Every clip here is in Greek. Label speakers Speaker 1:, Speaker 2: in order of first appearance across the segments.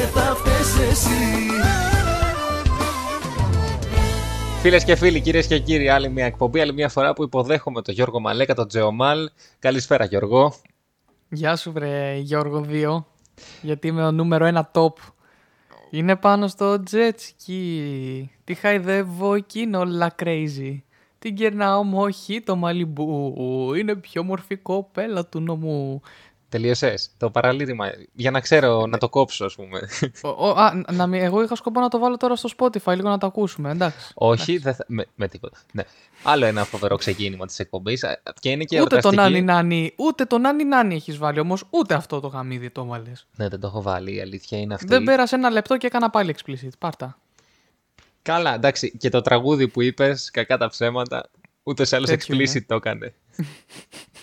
Speaker 1: και θα φταίς εσύ
Speaker 2: Φίλες και φίλοι, κυρίες και κύριοι, άλλη μια εκπομπή, άλλη μια φορά που υποδέχομαι τον Γιώργο Μαλέκα, τον Τζεωμάλ. Καλησπέρα, Γιώργο.
Speaker 3: Γεια σου, βρε Γιώργο 2. Γιατί είμαι ο νούμερο ένα top. Είναι πάνω στο jet ski. Τι χαϊδεύω εκεί είναι όλα crazy. Την κερνάω μου όχι το μαλιμπού. Είναι πιο μορφή κοπέλα του νομού.
Speaker 2: Τελείωσες το παραλήρημα. Για να ξέρω να το κόψω, ας πούμε.
Speaker 3: Ο, ο, α, να, μην- εγώ είχα σκοπό να το βάλω τώρα στο Spotify, λίγο να το ακούσουμε. Εντάξει.
Speaker 2: Όχι, δεν θα... με, με τίποτα. Ναι. Άλλο ένα φοβερό ξεκίνημα της εκπομπής. Και είναι και
Speaker 3: ούτε τον
Speaker 2: εορταστική.
Speaker 3: Νάνι Νάνι, ούτε τον Νάνι Νάνι έχεις βάλει όμως, ούτε αυτό το γαμίδι το βάλε.
Speaker 2: Ναι, δεν το έχω βάλει. Η αλήθεια είναι αυτή.
Speaker 3: Δεν πέρασε ένα λεπτό και έκανα πάλι explicit. Πάρτα.
Speaker 2: Καλά, εντάξει. Και το τραγούδι που είπες, κακά τα ψέματα, ούτε σε άλλο
Speaker 3: Τέτοιο
Speaker 2: explicit
Speaker 3: είναι.
Speaker 2: το έκανε.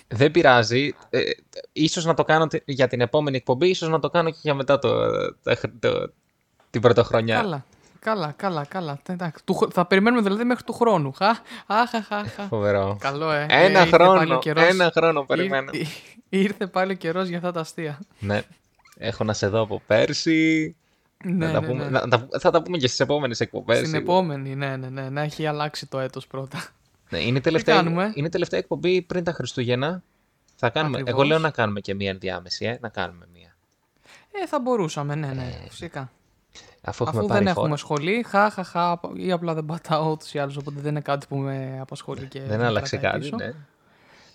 Speaker 2: δεν πειράζει. Ε, ίσως να το κάνω τε- για την επόμενη εκπομπή, ίσως να το κάνω και για μετά το, το, το- την πρωτοχρονιά.
Speaker 3: Καλά. Καλά, καλά, καλά. Εντάξει. Του χ- θα περιμένουμε δηλαδή μέχρι του χρόνου. Χα, αχ, αχ, αχ.
Speaker 2: Φοβερό.
Speaker 3: Καλό, ε.
Speaker 2: Ένα
Speaker 3: Ε, ήρθε πάλι
Speaker 2: χρόνο,
Speaker 3: ο καιρός.
Speaker 2: ένα χρόνο περιμένω.
Speaker 3: Ήρ- ήρθε πάλι ο καιρός για αυτά τα αστεία.
Speaker 2: ναι. Έχω να σε δω από πέρσι.
Speaker 3: Ναι,
Speaker 2: να τα
Speaker 3: ναι,
Speaker 2: πούμε,
Speaker 3: ναι.
Speaker 2: να τα- θα τα πούμε και στις επόμενες εκπομπές.
Speaker 3: Στην
Speaker 2: σίγουρα.
Speaker 3: επόμενη, ναι, ναι, ναι. Να έχει αλλάξει το έτος πρώτα.
Speaker 2: Ναι, είναι, η τελευταία,
Speaker 3: κάνουμε;
Speaker 2: είναι η τελευταία εκπομπή πριν τα Χριστούγεννα. Θα κάνουμε,
Speaker 3: Ακριβώς.
Speaker 2: εγώ λέω να κάνουμε και μία ενδιάμεση, ε, να κάνουμε μία.
Speaker 3: Ε, θα μπορούσαμε, ναι, ναι, φυσικά.
Speaker 2: Αφού έχουμε
Speaker 3: Αφού
Speaker 2: πάρει
Speaker 3: δεν
Speaker 2: φόρα.
Speaker 3: έχουμε σχολή, χα, χα, χα, ή απλά δεν πατάω ούτως ή άλλως, οπότε δεν είναι κάτι που με απασχολεί και
Speaker 2: Δεν
Speaker 3: με
Speaker 2: άλλαξε
Speaker 3: κρατάει
Speaker 2: κάτι,
Speaker 3: πίσω.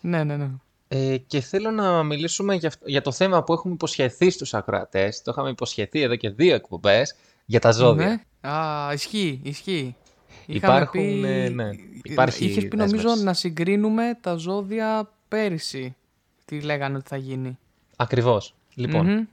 Speaker 2: ναι.
Speaker 3: Ναι, ναι, ναι.
Speaker 2: Ε, και θέλω να μιλήσουμε για, αυτό- για το θέμα που έχουμε υποσχεθεί στους ακροατές. Το είχαμε υποσχεθεί εδώ και δύο εκπομπές για τα ζώδια.
Speaker 3: Ναι. Α, ισχύει, ισχύει. Είχαμε
Speaker 2: Υπάρχουν, ε, ναι, υπάρχει
Speaker 3: Είχες πει νομίζω
Speaker 2: δέσμευση.
Speaker 3: να συγκρίνουμε τα ζώδια πέρυσι. Τι λέγανε ότι θα γίνει.
Speaker 2: Ακριβώς. Λοιπόν,
Speaker 3: Μμμ.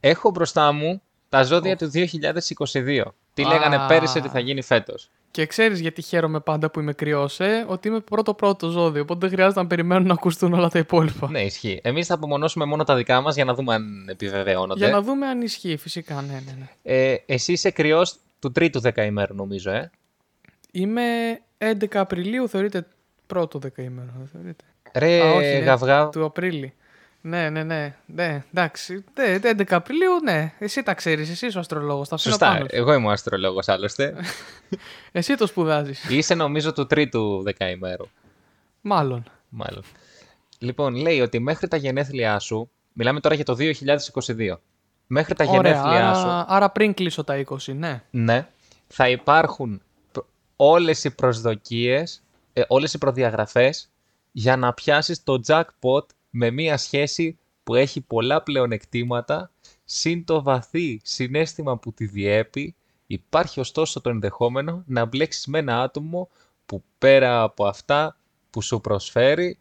Speaker 2: έχω μπροστά μου τα ζώδια του 2022. Τι λέγανε
Speaker 3: Α.
Speaker 2: πέρυσι ότι θα γίνει φέτος.
Speaker 3: Και ξέρεις γιατί χαίρομαι πάντα που είμαι κρυός, ε, ότι είμαι πρώτο-πρώτο ζώδιο, οπότε δεν χρειάζεται να περιμένουν να ακουστούν όλα τα υπόλοιπα.
Speaker 2: Ναι, ισχύει. Εμείς θα απομονώσουμε μόνο τα δικά μας για να δούμε αν επιβεβαιώνονται.
Speaker 3: Για να δούμε αν ισχύει, φυσικά, ναι, ναι, ναι.
Speaker 2: Ε, εσύ είσαι κρυός του τρίτου δεκαημέρου νομίζω, ε;
Speaker 3: Είμαι 11 Απριλίου, θεωρείται πρώτο δεκαήμερο, δεν θεωρείται;
Speaker 2: Ρε,
Speaker 3: Α, όχι, ναι,
Speaker 2: γαυγά,
Speaker 3: Του Απρίλη. Ναι, ναι, ναι, ναι, εντάξει. Ναι, 11 Απριλίου, ναι. Εσύ τα ξέρεις, εσύ είσαι ο αστρολόγος, τα αφήνω
Speaker 2: Σωστά,
Speaker 3: πάνω σου.
Speaker 2: εγώ είμαι ο αστρολόγος άλλωστε.
Speaker 3: Εσύ το σπουδάζεις,
Speaker 2: Είσαι νομίζω του τρίτου δεκαημέρου.
Speaker 3: μάλλον.
Speaker 2: Μάλλον. Λοιπόν, λέει ότι μέχρι τα γενέθλιά σου, μιλάμε τώρα για το 2022, μέχρι τα
Speaker 3: Ωραία,
Speaker 2: γενέθλιά σου,
Speaker 3: άρα, άρα πριν κλείσω τα 20, ναι.
Speaker 2: ναι, θα υπάρχουν π- όλες οι προσδοκίες, ε, όλες οι προδιαγραφές για να πιάσεις το jackpot με μία σχέση που έχει πολλά πλεονεκτήματα, συν το βαθύ συνέστημα που τη διέπει, υπάρχει ωστόσο το ενδεχόμενο να μπλέξεις με ένα άτομο που πέρα από αυτά που σου προσφέρει,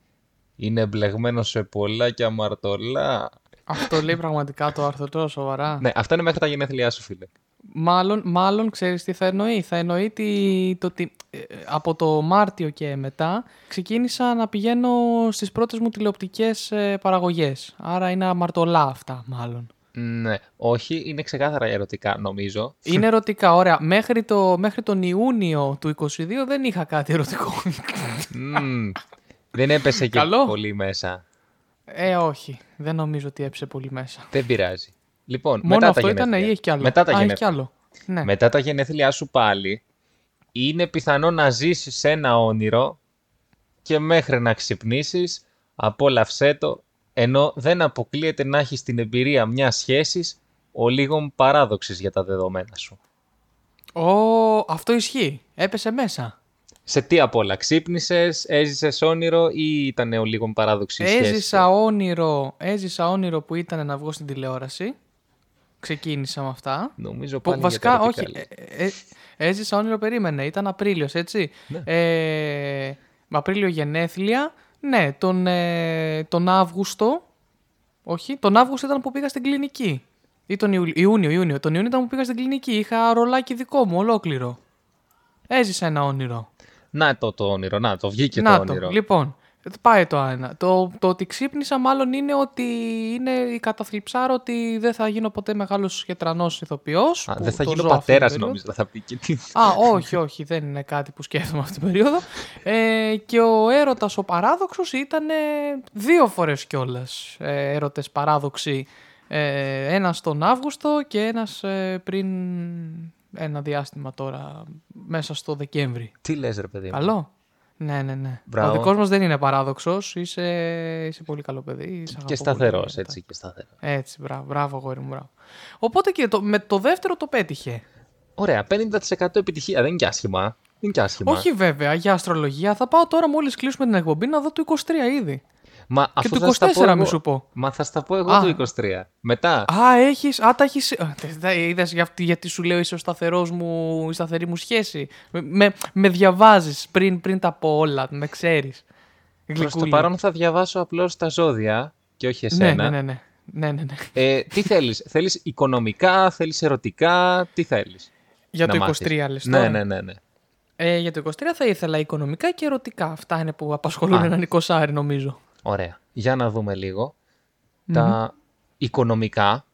Speaker 2: είναι μπλεγμένος σε πολλά και αμαρτωλά.
Speaker 3: Αυτό λέει πραγματικά το άρθρο τώρα, σοβαρά.
Speaker 2: Ναι, αυτά είναι μέχρι τα γενέθλιά σου, φίλε.
Speaker 3: Μάλλον, μάλλον ξέρεις τι θα εννοεί. Θα εννοεί τι, το ότι ε, από το Μάρτιο και μετά ξεκίνησα να πηγαίνω στις πρώτες μου τηλεοπτικές ε, παραγωγές. Άρα είναι αμαρτωλά αυτά μάλλον.
Speaker 2: Ναι, όχι, είναι ξεκάθαρα ερωτικά, νομίζω.
Speaker 3: Είναι ερωτικά, ωραία. Μέχρι, το, μέχρι τον Ιούνιο του 22 δεν είχα κάτι ερωτικό.
Speaker 2: Μμμ, δεν έπεσε και
Speaker 3: Καλό.
Speaker 2: πολύ μέσα.
Speaker 3: ε, όχι. Δεν νομίζω ότι έψε πολύ μέσα.
Speaker 2: Δεν πειράζει. Λοιπόν,
Speaker 3: Μόνο
Speaker 2: μετά
Speaker 3: αυτό
Speaker 2: τα
Speaker 3: ήταν
Speaker 2: γενέθλια.
Speaker 3: ή έχει κι άλλο;
Speaker 2: Μετά τα
Speaker 3: Α, έχει κι
Speaker 2: γενέθλια.
Speaker 3: άλλο. Ναι.
Speaker 2: Μετά τα γενέθλιά σου πάλι, είναι πιθανό να ζήσεις ένα όνειρο και μέχρι να ξυπνήσεις, απόλαυσέ το, ενώ δεν αποκλείεται να έχεις την εμπειρία μιας σχέσης ο λίγων παράδοξης για τα δεδομένα σου.
Speaker 3: Ω, αυτό ισχύει. Έπεσε μέσα.
Speaker 2: Σε τι απ' όλα, ξύπνησες, έζησες όνειρο ή ήταν ο λίγων παράδοξη η σχέση;
Speaker 3: Έζησα
Speaker 2: σου;
Speaker 3: όνειρο, έζησα όνειρο που ήταν να βγω στην τηλεόραση. Ξεκίνησα με αυτά.
Speaker 2: Νομίζω
Speaker 3: Που,
Speaker 2: πάλι
Speaker 3: βασικά,
Speaker 2: για τα
Speaker 3: όχι.
Speaker 2: ερωτικά
Speaker 3: ε, ε, έζησα όνειρο, περίμενε. Ήταν Απρίλιος, έτσι.
Speaker 2: Ναι.
Speaker 3: Ε, με Απρίλιο γενέθλια. Ναι, τον, ε, τον Αύγουστο. Όχι, τον Αύγουστο ήταν που πήγα στην κλινική. Ή τον Ιούλιο, Ιούνιο, Ιούνιο. Τον Ιούνιο ήταν που πήγα στην κλινική. Είχα ρολάκι δικό μου, ολόκληρο. Έζησα ένα όνειρο.
Speaker 2: Να το το όνειρο, να το βγήκε
Speaker 3: Να
Speaker 2: το όνειρο.
Speaker 3: Λοιπόν, πάει το ένα. Το, το ότι ξύπνησα μάλλον είναι ότι είναι η καταθλιψάρα ότι δεν θα γίνω ποτέ μεγάλος γετρανός ηθοποιός.
Speaker 2: Α,
Speaker 3: που
Speaker 2: δεν θα
Speaker 3: το
Speaker 2: γίνω
Speaker 3: ζω αυτή την
Speaker 2: πατέρας,
Speaker 3: περίοδο.
Speaker 2: νόμιζα. Θα πει και τι.
Speaker 3: Α, όχι, όχι, δεν είναι κάτι που σκέφτομαι αυτή την περίοδο. Ε, και ο έρωτας ο παράδοξος ήταν ε, δύο φορές κιόλας ε, έρωτες παράδοξοι Ε, ένας τον Αύγουστο και ένας ε, πριν ένα διάστημα τώρα, μέσα στο Δεκέμβρη.
Speaker 2: Τι λες ρε παιδί μου;
Speaker 3: Καλό. Ναι, ναι, ναι.
Speaker 2: Μπράβο.
Speaker 3: Ο δικός μας δεν είναι παράδοξος. Είσαι, είσαι πολύ καλό παιδί. σε αγαπώ
Speaker 2: Και
Speaker 3: πολύ.
Speaker 2: σταθερός, έτσι και σταθερός.
Speaker 3: Έτσι, μπράβο, μπράβο, αγόρι μου, μπράβο. Οπότε και το, με το δεύτερο το πέτυχε.
Speaker 2: Ωραία, 50% επιτυχία. Δεν είναι και άσχημα. Δεν είναι και άσχημα.
Speaker 3: Όχι βέβαια, για αστρολογία. Θα πάω τώρα μόλις κλείσουμε την εκπομπή να δω το 23 ήδη.
Speaker 2: Μα αφού
Speaker 3: το
Speaker 2: θα στα
Speaker 3: 24
Speaker 2: πω εγώ-
Speaker 3: μη σου πω.
Speaker 2: Μα θα στα πω εγώ
Speaker 3: Α.
Speaker 2: το 23. Μετά.
Speaker 3: Α, έχεις, α, τα έχεις, α, τε- τε- είδες γιατί, γιατί σου λέω είσαι ο σταθερός μου, η σταθερή μου σχέση. Με, με, με διαβάζεις πριν, πριν τα πω όλα, με ξέρεις.
Speaker 2: Προς το
Speaker 3: Γλυκούλη.
Speaker 2: παρόν θα διαβάσω απλώς τα ζώδια και όχι
Speaker 3: ναι,
Speaker 2: εσένα.
Speaker 3: ναι, ναι, ναι. ναι, ναι, ναι.
Speaker 2: Ε, τι θέλεις, θέλεις οικονομικά, θέλεις ερωτικά, τι θέλεις.
Speaker 3: Για
Speaker 2: να
Speaker 3: το
Speaker 2: μάθεις;
Speaker 3: 23 λες
Speaker 2: Ναι,
Speaker 3: τώρα.
Speaker 2: ναι, ναι, ναι.
Speaker 3: Ε, για το 23 θα ήθελα οικονομικά και ερωτικά. Αυτά είναι που απασχολούν
Speaker 2: Α.
Speaker 3: έναν εικοσάρι νομίζω.
Speaker 2: Ωραία. Για να δούμε Τα οικονομικά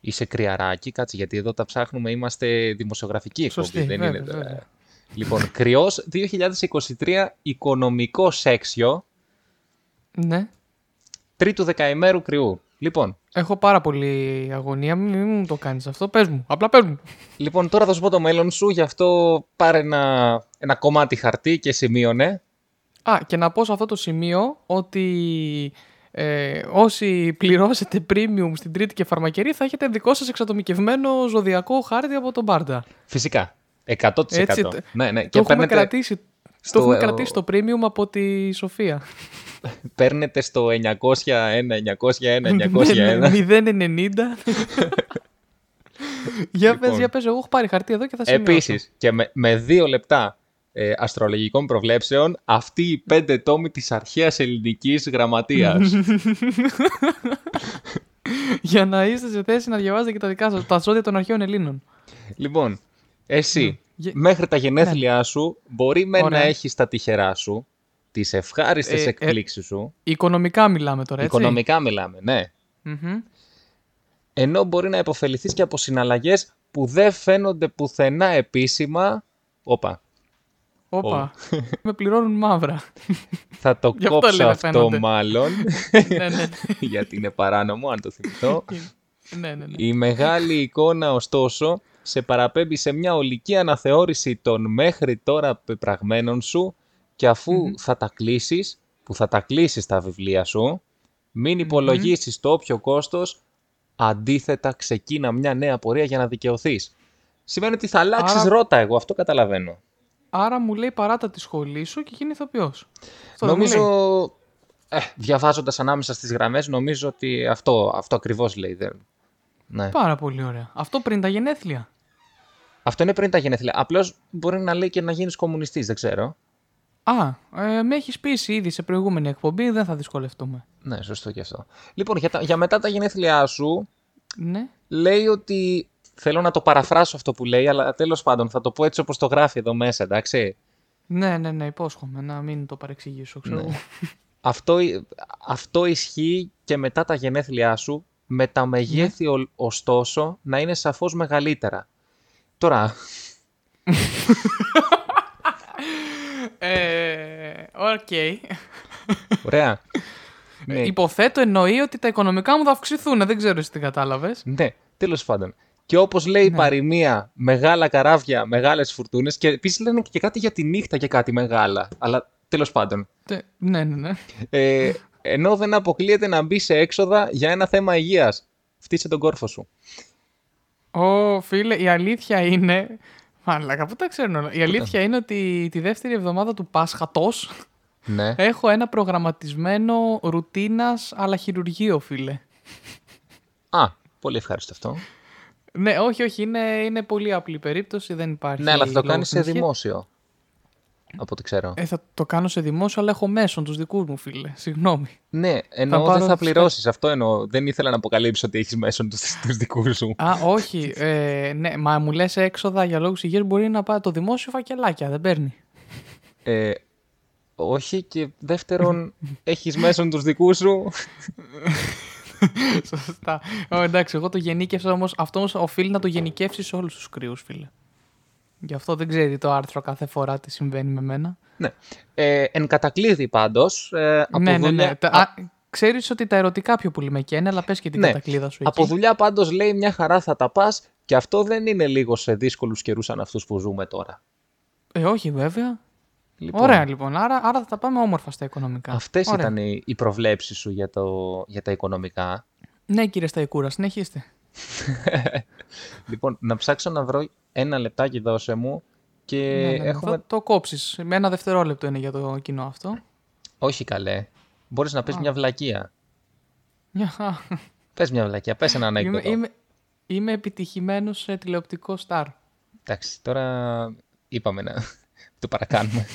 Speaker 2: είσαι κρυαράκι, κάτσε γιατί εδώ τα ψάχνουμε, είμαστε δημοσιογραφική εκπομπή,
Speaker 3: Σωστή,
Speaker 2: δεν
Speaker 3: βέβαια,
Speaker 2: είναι τώρα.
Speaker 3: βέβαια.
Speaker 2: Λοιπόν, κρυός 2023 οικονομικό σέξιο
Speaker 3: Ναι.
Speaker 2: τρίτου δεκαημέρου κρυού. Λοιπόν,
Speaker 3: Έχω πάρα πολύ αγωνία, μην, μην μου το κάνεις αυτό. Πες μου, απλά πες μου.
Speaker 2: λοιπόν, τώρα θα σου πω το μέλλον σου, γι' αυτό πάρε ένα, ένα κομμάτι χαρτί και σημείωνε.
Speaker 3: Α, και να πω σε αυτό το σημείο ότι ε, όσοι πληρώσετε premium στην τρίτη και φαρμακερή θα έχετε δικό σας εξατομικευμένο ζωδιακό χάρτη από τον Μπάρντα.
Speaker 2: Φυσικά. 100%.
Speaker 3: Έτσι, τε-
Speaker 2: ναι, ναι.
Speaker 3: Το
Speaker 2: Και
Speaker 3: έχουμε,
Speaker 2: παίρνετε,
Speaker 3: κρατήσει,
Speaker 2: στο-
Speaker 3: το έχουμε κρατήσει το premium από τη Σοφία.
Speaker 2: παίρνετε στο 901, 901,
Speaker 3: Ναι,
Speaker 2: 901.
Speaker 3: 0,90. για
Speaker 2: Λοιπόν.
Speaker 3: πες, για πες, εγώ έχω πάρει χαρτί εδώ και θα σημειώσω.
Speaker 2: Επίσης, και με, με δύο λεπτά ε, αστρολογικών προβλέψεων, αυτή η πέντε τόμοι της αρχαίας ελληνικής γραμματείας.
Speaker 3: Για να είστε σε θέση να διαβάζετε και τα δικά σας, τα ζώδια των αρχαίων Ελλήνων.
Speaker 2: λοιπόν, εσύ,
Speaker 3: Γε-
Speaker 2: μέχρι τα γενέθλιά σου, μπορεί με να
Speaker 3: Ωραία.
Speaker 2: έχεις τα τυχερά σου, τις ευχάριστες
Speaker 3: Ε, ε,
Speaker 2: εκπλήξεις σου,
Speaker 3: Οικονομικά μιλάμε τώρα, έτσι;
Speaker 2: οικονομικά μιλάμε, ναι.
Speaker 3: Μμμ.
Speaker 2: Ενώ μπορεί να υποφεληθείς και από συναλλαγές που δεν φαίνονται πουθενά επίσημα. Όπα,
Speaker 3: Όπα, με πληρώνουν μαύρα.
Speaker 2: θα το
Speaker 3: Γι' αυτό
Speaker 2: κόψω
Speaker 3: λέει, δεν
Speaker 2: αυτό
Speaker 3: φαίνονται.
Speaker 2: μάλλον,
Speaker 3: ναι, ναι,
Speaker 2: γιατί είναι παράνομο αν το θυμηθώ.
Speaker 3: ναι, ναι, ναι.
Speaker 2: Η μεγάλη εικόνα, ωστόσο, σε παραπέμπει σε μια ολική αναθεώρηση των μέχρι τώρα πεπραγμένων σου και αφου θα τα κλείσεις, που θα τα κλείσεις τα βιβλία σου, μην υπολογίσεις το όποιο κόστος, αντίθετα ξεκίνα μια νέα πορεία για να δικαιωθείς. Σημαίνει ότι θα αλλάξεις
Speaker 3: Άρα-
Speaker 2: ρότα, εγώ αυτό καταλαβαίνω.
Speaker 3: Άρα μου λέει παράτα τη σχολή σου και γίνει ηθοποιός. Αυτό δεν μου
Speaker 2: νομίζω,
Speaker 3: λέει.
Speaker 2: ε, διαβάζοντας ανάμεσα στις γραμμές, νομίζω ότι αυτό, αυτό ακριβώς λέει. Δεν... Ναι.
Speaker 3: Πάρα πολύ ωραία. Αυτό πριν τα γενέθλια.
Speaker 2: Αυτό είναι πριν τα γενέθλια. Απλώς μπορεί να λέει και να γίνεις κομμουνιστής, δεν ξέρω.
Speaker 3: Α, ε, με έχεις πείσει ήδη σε προηγούμενη εκπομπή, δεν θα δυσκολευτούμε.
Speaker 2: Ναι, σωστό και αυτό. Λοιπόν, για, τα, για μετά τα γενέθλιά σου,
Speaker 3: Ναι.
Speaker 2: λέει ότι. Θέλω να το παραφράσω αυτό που λέει, αλλά τέλος πάντων θα το πω έτσι όπως το γράφει εδώ μέσα, εντάξει.
Speaker 3: Ναι, ναι, ναι, υπόσχομαι να μην το παρεξηγήσω, ξέρω.
Speaker 2: Ναι.
Speaker 3: εγώ.
Speaker 2: Αυτό, αυτό ισχύει και μετά τα γενέθλιά σου, με τα μεγέθη ο- ωστόσο να είναι σαφώς μεγαλύτερα. Τώρα,
Speaker 3: Ε, οκ.
Speaker 2: ωραία. ναι,
Speaker 3: Υποθέτω εννοεί ότι τα οικονομικά μου θα αυξηθούν. Δεν ξέρω εσύ τι κατάλαβες.
Speaker 2: Ναι, τέλος πάντων. Και όπως λέει η
Speaker 3: Ναι.
Speaker 2: παροιμία, μεγάλα καράβια, μεγάλες φουρτούνες. Και επίσης λένε και κάτι για τη νύχτα και κάτι μεγάλα. Αλλά τέλος πάντων.
Speaker 3: Ναι, ναι, ναι.
Speaker 2: Ε, ενώ δεν αποκλείεται να μπει σε έξοδα για ένα θέμα υγείας. Φτύσε τον κόρφο σου.
Speaker 3: Ω, φίλε, η αλήθεια είναι. Μαλάκα, πού τα ξέρουν όλα; Η αλήθεια είναι ότι τη δεύτερη εβδομάδα του Πάσχατος
Speaker 2: Ναι.
Speaker 3: έχω ένα προγραμματισμένο ρουτίνας αλλά χειρουργείο, φίλε.
Speaker 2: Α, πολύ ευχάριστο αυτό.
Speaker 3: Ναι, όχι, όχι, είναι, είναι πολύ απλή περίπτωση, δεν υπάρχει.
Speaker 2: ναι, αλλά θα το
Speaker 3: λόγος
Speaker 2: κάνεις σε
Speaker 3: συνέχεια.
Speaker 2: δημόσιο. Από ό,τι ξέρω.
Speaker 3: Ε, θα το κάνω σε δημόσιο, αλλά έχω μέσον τους δικούς μου, φίλε. Συγγνώμη.
Speaker 2: ναι, εννοώ
Speaker 3: πάρω
Speaker 2: δεν θα
Speaker 3: τις-
Speaker 2: πληρώσεις. Αυτό εννοώ. Δεν ήθελα να αποκαλύψει ότι έχεις μέσω τους τους δικούς σου.
Speaker 3: Α, όχι. Ε, ναι, μα μου λες έξοδα για λόγους υγείας μπορεί να πάει το δημόσιο φακελάκια, δεν παίρνει.
Speaker 2: Ε, όχι και δεύτερον, έχεις μέσω τους δικούς σου.
Speaker 3: Σωστά. Ω, εντάξει, εγώ το γενίκευσα όμως, αυτό όμως οφείλει να το γενικεύσεις σε όλους τους κρύους, φίλε. Γι' αυτό δεν ξέρει το άρθρο κάθε φορά τι συμβαίνει με μένα.
Speaker 2: Ναι. Ε, εν κατακλείδη πάντως, ε, από
Speaker 3: ναι, ναι,
Speaker 2: δουλειά-
Speaker 3: ναι. Τα-
Speaker 2: Α,
Speaker 3: α, ξέρεις ότι τα ερωτικά πιο πολύ με καίνε, αλλά πες και την
Speaker 2: Ναι.
Speaker 3: κατακλείδα σου
Speaker 2: Από
Speaker 3: εκεί.
Speaker 2: δουλειά πάντως λέει μια χαρά θα τα πας και αυτό δεν είναι λίγο σε δύσκολους καιρούς σαν αυτούς που ζούμε τώρα.
Speaker 3: Ε, όχι βέβαια.
Speaker 2: Λοιπόν,
Speaker 3: Ωραία λοιπόν. Άρα, άρα θα τα πάμε όμορφα στα οικονομικά.
Speaker 2: Αυτές
Speaker 3: Ωραία.
Speaker 2: ήταν οι, οι προβλέψεις σου για, το, για τα οικονομικά.
Speaker 3: Ναι, κύριε Σταϊκούρα, συνεχίστε.
Speaker 2: Λοιπόν, να ψάξω να βρω ένα λεπτάκι, δώσε μου. Και
Speaker 3: Ναι, ναι, ναι.
Speaker 2: έχουμε.
Speaker 3: Θα το κόψεις. Με ένα δευτερόλεπτο είναι για το κοινό αυτό.
Speaker 2: Όχι καλέ. Μπορείς να πεις
Speaker 3: Α.
Speaker 2: μια βλακεία.
Speaker 3: Μια-
Speaker 2: Πες μια βλακεία, πες ένα
Speaker 3: είμαι,
Speaker 2: ανέκδοτο.
Speaker 3: είμαι, είμαι επιτυχημένος σε τηλεοπτικό στάρ.
Speaker 2: Εντάξει, τώρα είπαμε να το παρακάνουμε.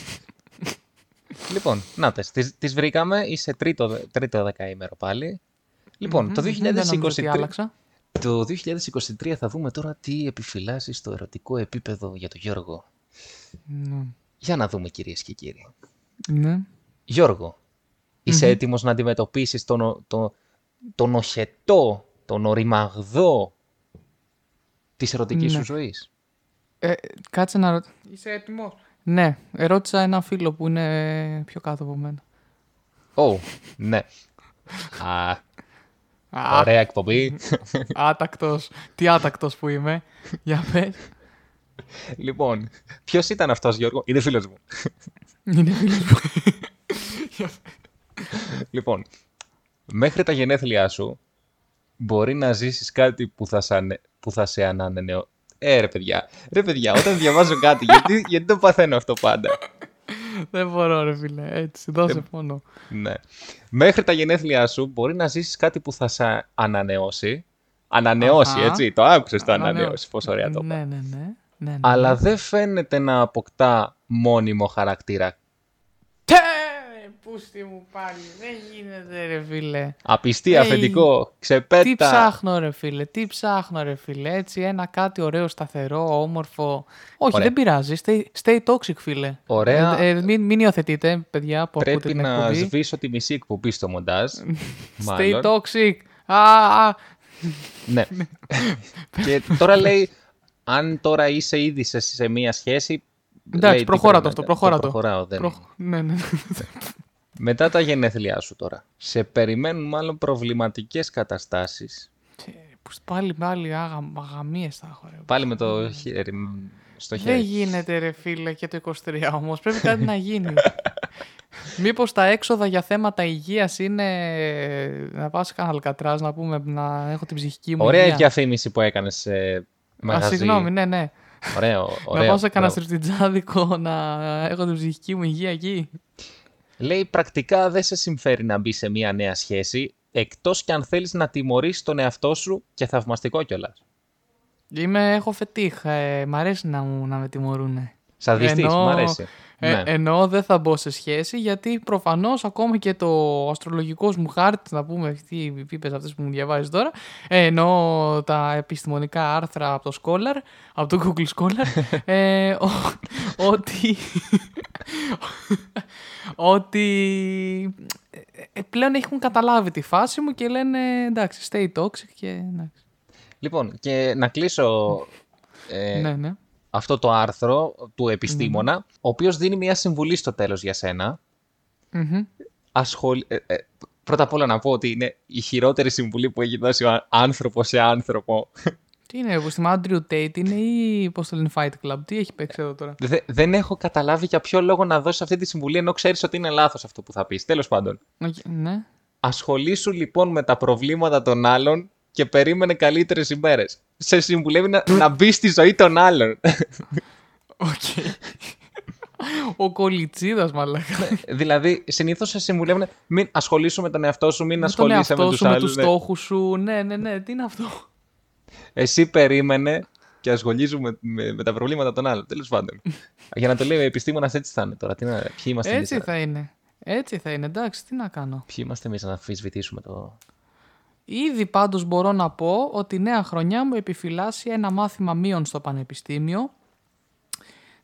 Speaker 2: λοιπόν, να τες, τις, τις βρήκαμε, είσαι τρίτο, δε- τρίτο δεκαήμερο πάλι. Λοιπόν, το,
Speaker 3: Μμμ, Δεν νομίζω ότι
Speaker 2: 2023,
Speaker 3: άλλαξα.
Speaker 2: το 2023 θα δούμε τώρα τι επιφυλάσσει στο ερωτικό επίπεδο για τον Γιώργο.
Speaker 3: Ναι.
Speaker 2: Για να δούμε κυρίες και κύριοι.
Speaker 3: ναι.
Speaker 2: Γιώργο, είσαι έτοιμος να αντιμετωπίσεις τον, ο- το, τον οχετό, τον οριμαγδό της ερωτικής
Speaker 3: Ναι.
Speaker 2: σου ζωής;
Speaker 3: Ε, κάτσε να ρωτήσω. Είσαι έτοιμος; Ναι, ρώτησα ένα φίλο που είναι πιο κάτω από μένα.
Speaker 2: Ω, ναι. Α,
Speaker 3: Α,
Speaker 2: ωραία εκπομπή.
Speaker 3: άτακτος. Τι άτακτος που είμαι. Για πες.
Speaker 2: λοιπόν, ποιος ήταν αυτός, Γιώργο, είναι φίλος μου.
Speaker 3: Είναι φίλος μου.
Speaker 2: λοιπόν, μέχρι τα γενέθλιά σου μπορεί να ζήσεις κάτι που θα, σε ανε- που θα σε ανανεώ. Ε, ρε παιδιά, ρε παιδιά, όταν διαβάζω κάτι, γιατί, γιατί το παθαίνω αυτό πάντα;
Speaker 3: Δεν μπορώ ρε φίλε. Έτσι, δώσε πόνο.
Speaker 2: ναι. Μέχρι τα γενέθλιά σου μπορεί να ζήσεις κάτι που θα σε ανανεώσει. Ανανεώσει,
Speaker 3: Αχα.
Speaker 2: έτσι, το άκουσες το
Speaker 3: Ανανεώσει.
Speaker 2: ανανεώσει, πόσο ωραία το είπα.
Speaker 3: Ναι, ναι, ναι. ναι, ναι.
Speaker 2: Αλλά δεν φαίνεται να αποκτά μόνιμο χαρακτήρα.
Speaker 3: Τε, πούστη μου πάλι. Δεν γίνεται ρε φίλε.
Speaker 2: Απιστία,
Speaker 3: Έι,
Speaker 2: αφεντικό, ξεπέτα.
Speaker 3: Τι ψάχνω ρε φίλε, τι ψάχνω ρε φίλε. Έτσι ένα κάτι ωραίο, σταθερό, όμορφο. Όχι,
Speaker 2: Ωραία.
Speaker 3: δεν πειράζει. Stay, stay toxic φίλε.
Speaker 2: Ωραία.
Speaker 3: Ε, ε, μην, μην υιοθετείτε παιδιά που ακούτε
Speaker 2: Πρέπει
Speaker 3: την
Speaker 2: να
Speaker 3: εκπομπή.
Speaker 2: σβήσω τη μισή εκπομπή στο μοντάζ.
Speaker 3: Stay
Speaker 2: μάλλον.
Speaker 3: toxic. Α, α,
Speaker 2: Ναι. και τώρα λέει, αν τώρα είσαι ήδη σε, σε μία σχέση.
Speaker 3: Εντάξει,
Speaker 2: λέει, τι
Speaker 3: προχώρα
Speaker 2: πρέπει
Speaker 3: το
Speaker 2: να
Speaker 3: αυτό,
Speaker 2: κάνω.
Speaker 3: προχώρα το.
Speaker 2: προχωράω, δεν
Speaker 3: Προ-
Speaker 2: είναι.
Speaker 3: Ναι, ναι.
Speaker 2: Μετά τα γενέθλιά σου τώρα. Σε περιμένουν μάλλον προβληματικές καταστάσεις.
Speaker 3: Τε, πως Πάλι, πάλι άγα, αγαμίες θα έχω ρε.
Speaker 2: Πάλι με το χέρι μ, στο
Speaker 3: Δεν
Speaker 2: χέρι.
Speaker 3: γίνεται ρε φίλε και το 23 όμως. Πρέπει κάτι να γίνει. Μήπως τα έξοδα για θέματα υγείας είναι να πάω σε κανένα Αλκατράζ να πούμε να έχω την ψυχική μου
Speaker 2: Ωραία η
Speaker 3: υγεία.
Speaker 2: διαφήμιση που έκανες σε
Speaker 3: Α,
Speaker 2: μαγαζί.
Speaker 3: συγγνώμη, ναι, ναι.
Speaker 2: Ωραίο, ωραίο.
Speaker 3: να πάω σε κανένα
Speaker 2: Μπράβο.
Speaker 3: στριπτιτζάδικο να έχω την ψυχική μου υγεία εκεί.
Speaker 2: Λέει πρακτικά δεν σε συμφέρει να μπει σε μια νέα σχέση, εκτός κι αν θέλεις να τιμωρήσεις τον εαυτό σου και θαυμαστικό κιόλας.
Speaker 3: Είμαι, έχω φετίχ. Ε, μ' αρέσει να, μου, να με τιμωρούνε.
Speaker 2: Σαδιστής,
Speaker 3: Ενώ-
Speaker 2: μ' αρέσει.
Speaker 3: Ε,
Speaker 2: ναι.
Speaker 3: Ενώ δεν θα μπω σε σχέση γιατί προφανώς ακόμα και το αστρολογικός μου χάρτη, να πούμε τι πίπες αυτές που μου διαβάζεις τώρα, ε, ενώ τα επιστημονικά άρθρα από το Scholar, από το Google Scholar, ε, ο- ότι, ότι ε, ε, πλέον έχουν καταλάβει τη φάση μου και λένε εντάξει, stay toxic και εντάξει.
Speaker 2: Λοιπόν, και να κλείσω ε,
Speaker 3: ναι, ναι.
Speaker 2: Αυτό το άρθρο του επιστήμονα, ο οποίος δίνει μια συμβουλή στο τέλος για σένα.
Speaker 3: Μμμ.
Speaker 2: Ασχολ... ε, ε, πρώτα απ' όλα να πω ότι είναι η χειρότερη συμβουλή που έχει δώσει ο α- άνθρωπος σε άνθρωπο.
Speaker 3: Τι είναι, που στη Andrew Tate είναι ή πώς το λένε Fight Club, τι έχει παίξει εδώ τώρα;
Speaker 2: Δε- δεν έχω καταλάβει για ποιο λόγο να δώσει αυτή τη συμβουλή ενώ ξέρεις ότι είναι λάθος αυτό που θα πεις. Τέλος πάντων.
Speaker 3: Οκ, Ναι.
Speaker 2: Ασχολήσου λοιπόν με τα προβλήματα των άλλων και περίμενε καλύτερες ημέρες. Σε συμβουλεύει να, να μπει στη ζωή των άλλων.
Speaker 3: Οκ. Ο κολιτσίδας μαλάκα.
Speaker 2: δηλαδή, συνήθως σε συμβουλεύουν μην ασχολήσου με τον εαυτό σου, μην
Speaker 3: Με τον
Speaker 2: ασχολείσαι με
Speaker 3: εαυτό
Speaker 2: τους
Speaker 3: σου, με
Speaker 2: άλλους.
Speaker 3: τους
Speaker 2: ναι.
Speaker 3: στόχους σου. Ναι, ναι, ναι. Τι είναι αυτό;
Speaker 2: Εσύ περίμενε και ασχολήσου με, με, με τα προβλήματα των άλλων. Τέλος πάντων. Για να το λέει ο επιστήμονας, έτσι θα είναι τώρα. Τι να, ποιοι είμαστε εμείς
Speaker 3: Έτσι
Speaker 2: τώρα;
Speaker 3: θα είναι. Έτσι θα είναι. Εντάξει, τι να κάνω.
Speaker 2: Ποιοι είμαστε εμείς να αμφισβητήσουμε το.
Speaker 3: Ήδη πάντως μπορώ να πω ότι η νέα χρονιά μου επιφυλάσσει ένα μάθημα μείων στο πανεπιστήμιο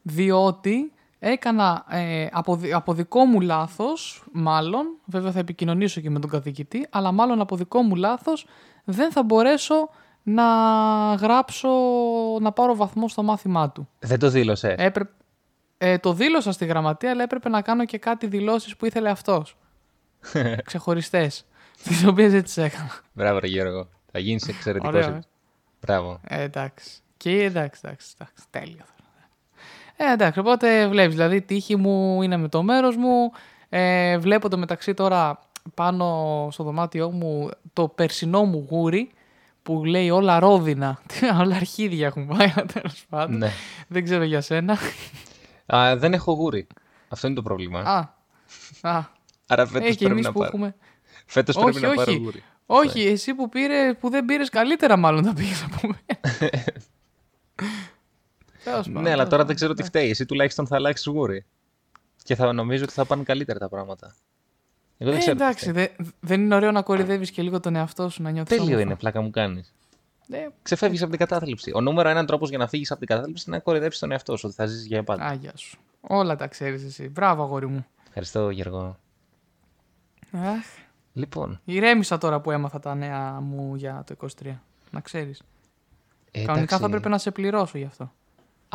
Speaker 3: διότι έκανα ε, από, δι- από δικό μου λάθος, μάλλον, βέβαια θα επικοινωνήσω και με τον καθηγητή, αλλά μάλλον από δικό μου λάθος δεν θα μπορέσω να γράψω, να πάρω βαθμό στο μάθημά του.
Speaker 2: Δεν το δήλωσες;
Speaker 3: Έπρεπε, ε, το δήλωσα στη γραμματεία, αλλά έπρεπε να κάνω και κάτι δηλώσεις που ήθελε αυτός. Ξεχωριστές. Τις οποίες έτσι τις έκανα.
Speaker 2: Μπράβο, ρε Γιώργο. Θα γίνεις εξαιρετικός.
Speaker 3: Ωραίο, ε.
Speaker 2: Μπράβο.
Speaker 3: Ε, εντάξει. Και εντάξει, εντάξει, εντάξει, τέλειο. Ε, εντάξει, οπότε βλέπεις, δηλαδή η τύχη μου είναι με το μέρος μου. Ε, βλέπω το μεταξύ τώρα πάνω στο δωμάτιό μου το περσινό μου γούρι που λέει όλα ρόδινα. όλα αρχίδια έχουν πάει, τέλος πάντων.
Speaker 2: Ναι.
Speaker 3: Δεν ξέρω για σένα.
Speaker 2: Α, δεν έχω γούρι. Αυτό είναι το πρόβλημα.
Speaker 3: Α, α.
Speaker 2: Άρα φέτος
Speaker 3: Ε, και
Speaker 2: πρέπει
Speaker 3: εμείς
Speaker 2: να
Speaker 3: που
Speaker 2: πάρω.
Speaker 3: έχουμε...
Speaker 2: Φέτος
Speaker 3: όχι,
Speaker 2: πρέπει να πάρω
Speaker 3: όχι.
Speaker 2: γούρι.
Speaker 3: Όχι, εσύ που, πήρε, που δεν πήρες καλύτερα, μάλλον τα πήγες από μένα. Τέλος πάντων,
Speaker 2: Ναι, αλλά
Speaker 3: τέλος
Speaker 2: τώρα
Speaker 3: πάντων.
Speaker 2: δεν ξέρω τι φταίει. Εσύ τουλάχιστον θα αλλάξεις γούρι. Και θα νομίζω ότι θα πάνε καλύτερα τα πράγματα. Εγώ δεν
Speaker 3: Ε,
Speaker 2: ξέρω. τι
Speaker 3: εντάξει,
Speaker 2: φταίει.
Speaker 3: δε- δεν είναι ωραίο να κορυδεύεις και λίγο τον εαυτό σου να νιώθεις.
Speaker 2: Τέλειο είναι, πλάκα μου κάνεις.
Speaker 3: Ε,
Speaker 2: Ξεφεύγεις από την κατάθλιψη. Ο νούμερο έναν τρόπος για να φύγεις από την κατάθλιψη είναι να κορυδέψεις τον εαυτό σου, ότι θα ζήσει για πάντα.
Speaker 3: Άγια σου. Όλα τα ξέρεις εσύ. Μπράβο, αγόρι μου.
Speaker 2: Ευχαριστώ, Γιώργο.
Speaker 3: Αχ,
Speaker 2: Λοιπόν.
Speaker 3: ηρέμησα τώρα που έμαθα τα νέα μου για το 23. Να ξέρεις.
Speaker 2: ε,
Speaker 3: Κανονικά
Speaker 2: εντάξει.
Speaker 3: θα πρέπει να σε πληρώσω γι' αυτό.